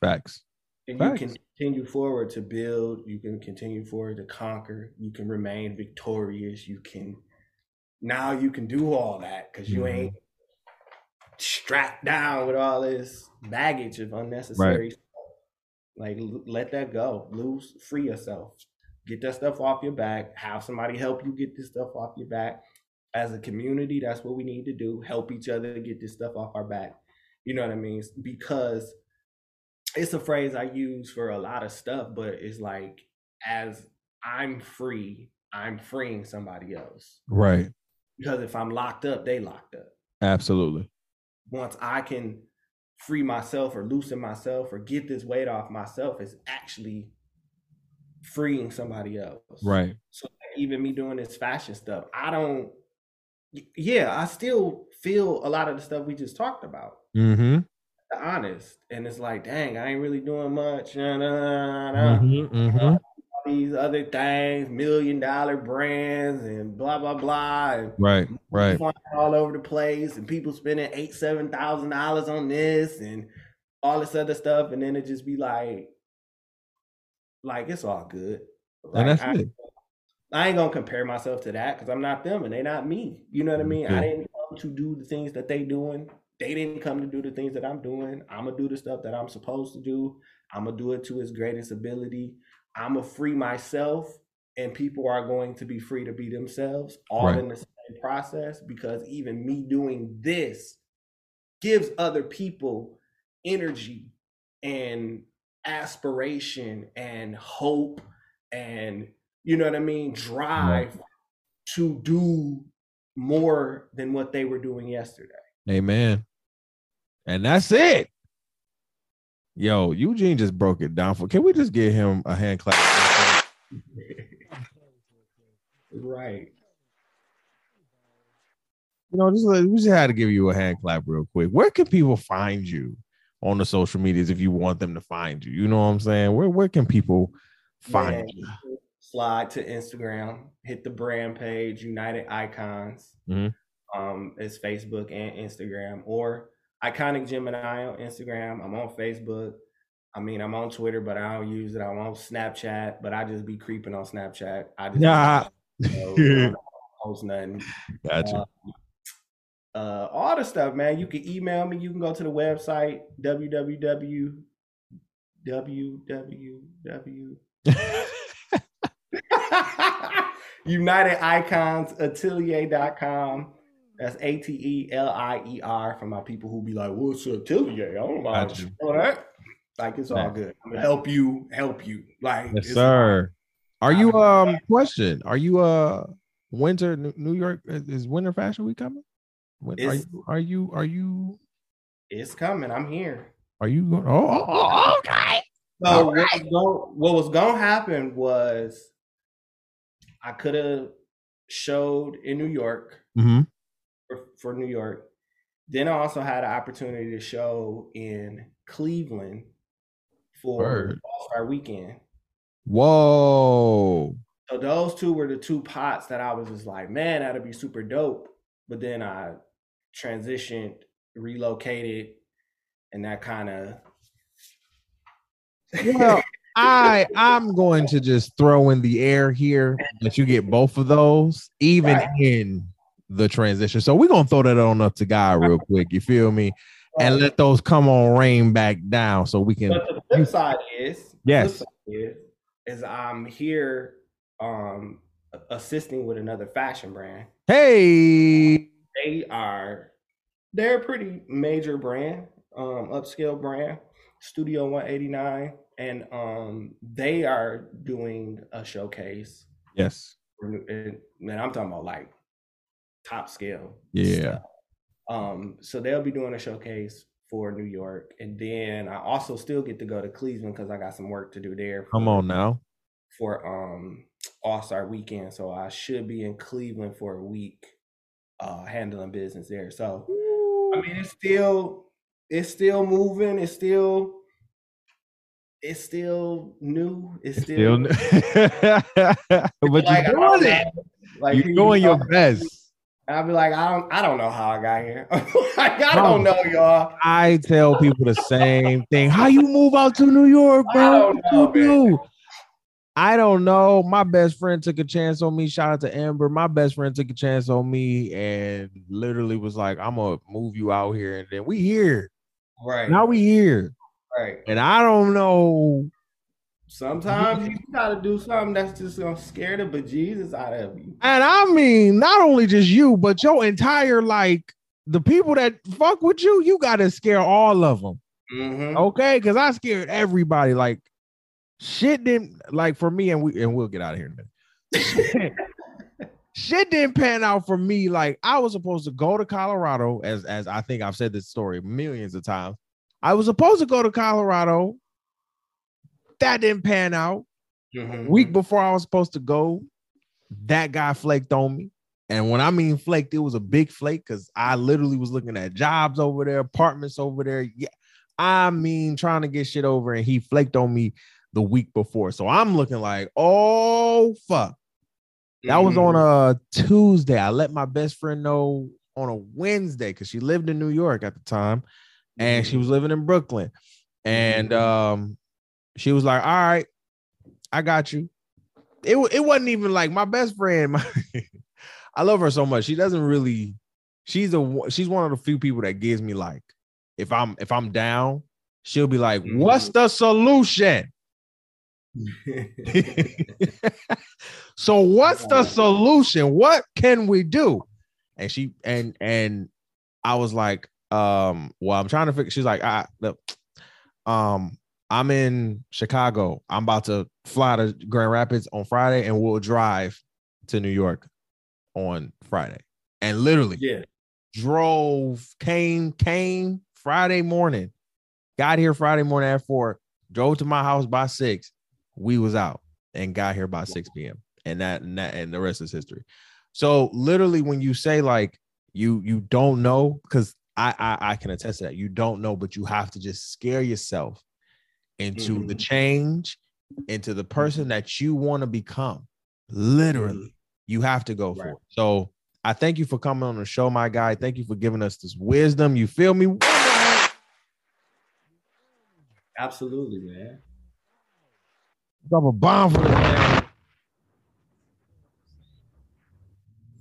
Speaker 1: Facts.
Speaker 2: And you
Speaker 1: Facts.
Speaker 2: can continue forward to build, you can continue forward to conquer, you can remain victorious, you can now you can do all that because you
Speaker 1: Mhm.
Speaker 2: ain't strapped down with all this baggage of unnecessary stuff. Like let that go. Lose, free yourself. Get that stuff off your back. Have somebody help you get this stuff off your back. As a community, that's what we need to do. Help each other get this stuff off our back. You know what I mean? Because it's a phrase I use for a lot of stuff, but it's like as I'm free, I'm freeing somebody else.
Speaker 1: Right.
Speaker 2: Because if I'm locked up, they locked up.
Speaker 1: Absolutely.
Speaker 2: Once I can free myself or loosen myself or get this weight off myself, it's actually freeing somebody else.
Speaker 1: Right.
Speaker 2: So even me doing this fashion stuff, I don't yeah, I still feel a lot of the stuff we just talked about.
Speaker 1: Mm-hmm.
Speaker 2: Honest. And it's like, dang, I ain't really doing much. Nah, nah, nah.
Speaker 1: Mm-hmm. Mm-hmm.
Speaker 2: These other things, million dollar brands and blah blah blah. And
Speaker 1: Right. Right.
Speaker 2: all over the place and people spending eight, seven thousand dollars on this and all this other stuff. And then it just be like, like it's all good.
Speaker 1: And that's
Speaker 2: I,
Speaker 1: it.
Speaker 2: I ain't gonna compare myself to that because I'm not them and they not me. You know what I mean?
Speaker 1: Yeah.
Speaker 2: I didn't come to do the things that they doing. They didn't come to do the things that I'm doing. I'm gonna do the stuff that I'm supposed to do. I'm gonna do it to its greatest ability. I'm gonna free myself, and people are going to be free to be themselves, all
Speaker 1: Right.
Speaker 2: in the same process. Because even me doing this gives other people energy and aspiration and hope and you know what I mean, drive to do more than what they were doing yesterday.
Speaker 1: Amen. And that's it. Yo, Eugene just broke it down for. Can we just give him a hand clap?
Speaker 2: right.
Speaker 1: You know, just we just had to give you a hand clap real quick. Where can people find you on the social medias if you want them to find you? You know what I'm saying? Where where can people find you?
Speaker 2: Slide to Instagram, hit the brand page, United Icons.
Speaker 1: Mhm.
Speaker 2: Um, it's Facebook and Instagram, or Iconic Gemini on Instagram. I'm on Facebook. I mean, I'm on Twitter, but I don't use it. I'm on Snapchat, but I just be creeping on Snapchat. I just
Speaker 1: Nah.
Speaker 2: you know, I post nothing.
Speaker 1: Gotcha.
Speaker 2: Uh, uh, all the stuff, man. You can email me. You can go to the website www www United Icons Atelier.com. That's A T E L I E R for my people who be like, what's Atelier? I don't know to spell that. Like it's all good. I'm gonna help you, help you. Like
Speaker 1: Yes, sir. Are you um question? Are you uh winter New York is is winter fashion week coming? When, are you are you are you
Speaker 2: It's coming. I'm here.
Speaker 1: are you going? Oh, oh, oh, okay.
Speaker 2: So what was, going, what was going to happen was I could have showed in New York
Speaker 1: Mm-hmm.
Speaker 2: For, for New York. Then I also had an opportunity to show in Cleveland for. All Star Weekend.
Speaker 1: Whoa.
Speaker 2: So those two were the two pots that I was just like, man, that'd be super dope. But then I transitioned, relocated, and that kind of
Speaker 1: Well, I I'm going to just throw in the air here that you get both of those, even
Speaker 2: Right.
Speaker 1: in the transition. So we're gonna throw that on up to God real quick. You feel me? And let those come on rain back down so we can
Speaker 2: But the flip side is,
Speaker 1: Yes.
Speaker 2: side is, is I'm here um assisting with another fashion brand.
Speaker 1: hey
Speaker 2: They are they're a pretty major brand, um, upscale brand, Studio 189, and um they are doing a showcase.
Speaker 1: yes.
Speaker 2: And man, I'm talking about like top scale.
Speaker 1: Yeah.
Speaker 2: stuff. Um, so they'll be doing a showcase for New York, and then I also still get to go to Cleveland because I got some work to do there.
Speaker 1: Come on now.
Speaker 2: for um All Star Weekend, so I should be in Cleveland for a week, uh, handling business there. So I mean, it's still it's still moving. It's still it's still new. It's still,
Speaker 1: Still, but you're doing it.
Speaker 2: Like
Speaker 1: You're doing your
Speaker 2: talk-
Speaker 1: best.
Speaker 2: I'll be like, I don't, I don't know how I got here. like, I don't know, y'all.
Speaker 1: I tell people the same thing. How you move out to New York,
Speaker 2: I
Speaker 1: bro?
Speaker 2: don't know,
Speaker 1: do? I don't know. My best friend took a chance on me. Shout out to Amber. My best friend took a chance on me and literally was like, "I'm gonna move you out here." And then we here.
Speaker 2: Right,
Speaker 1: Now we here,
Speaker 2: right.
Speaker 1: and I don't know.
Speaker 2: Sometimes you gotta do something that's just gonna scare the bejesus out of you.
Speaker 1: And I mean, not only just you, but your entire like the people that fuck with you. You gotta scare all of them.
Speaker 2: Mhm.
Speaker 1: Okay, because I scared everybody. Like shit didn't like for me, and we and we'll get out of here in a minute. shit didn't pan out for me. Like I was supposed to go to Colorado, as as I think I've said this story millions of times. I was supposed to go to Colorado. That didn't pan out.
Speaker 2: Mhm.
Speaker 1: Week before I was supposed to go, that guy flaked on me. And when I mean flaked, it was a big flake because I literally was looking at jobs over there, apartments over there. Yeah, I mean, trying to get shit over, and he flaked on me the week before. So I'm looking like, oh fuck. That was on
Speaker 2: Mhm.
Speaker 1: a Tuesday. I let my best friend know on a Wednesday because she lived in New York at the time and she
Speaker 2: Mhm.
Speaker 1: was living in Brooklyn. And
Speaker 2: Mhm.
Speaker 1: um, she was like, "All right, I got you." It it wasn't even like my best friend. My, I love her so much. She doesn't really. She's a she's one of the few people that gives me like, if I'm if I'm down, she'll be like, "What's the solution?" so what's the solution? What can we do? And she and and I was like, um, well, I'm trying to figure. She's like, ah, look, um, I'm in Chicago. I'm about to fly to Grand Rapids on Friday, and we'll drive to New York on Friday. And literally
Speaker 2: yeah.
Speaker 1: drove, came, came Friday morning, got here Friday morning at four, drove to my house by six. We was out and got here by 6 p.m. And that and that and the rest is history. So literally, when you say like you you don't know, because I, I I can attest to that, you don't know, but you have to just scare yourself into the
Speaker 2: Mhm.
Speaker 1: change, into the person that you want to become. Literally, you have to go for it. So I thank you for coming on the show, my guy. Thank you for giving us this wisdom. You feel me?
Speaker 2: Absolutely, man.
Speaker 1: Drop a bomb for this man.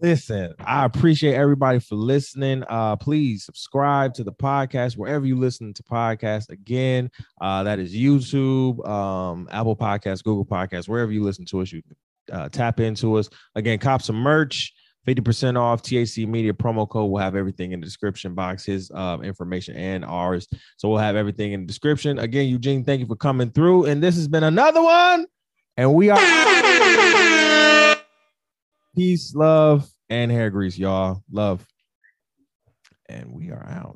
Speaker 1: Listen, I appreciate everybody for listening. Uh, please subscribe to the podcast wherever you listen to podcasts. Again, uh, that is YouTube, um, Apple Podcasts, Google Podcasts, wherever you listen to us. You can uh, tap into us. Again, cop some merch. 50% off TAC Media promo code. We'll have everything in the description box, his uh, information and ours. So we'll have everything in the description. Again, Eugene, thank you for coming through. And this has been another one. And we are peace, love, and hair grease, y'all. Love. And we are out.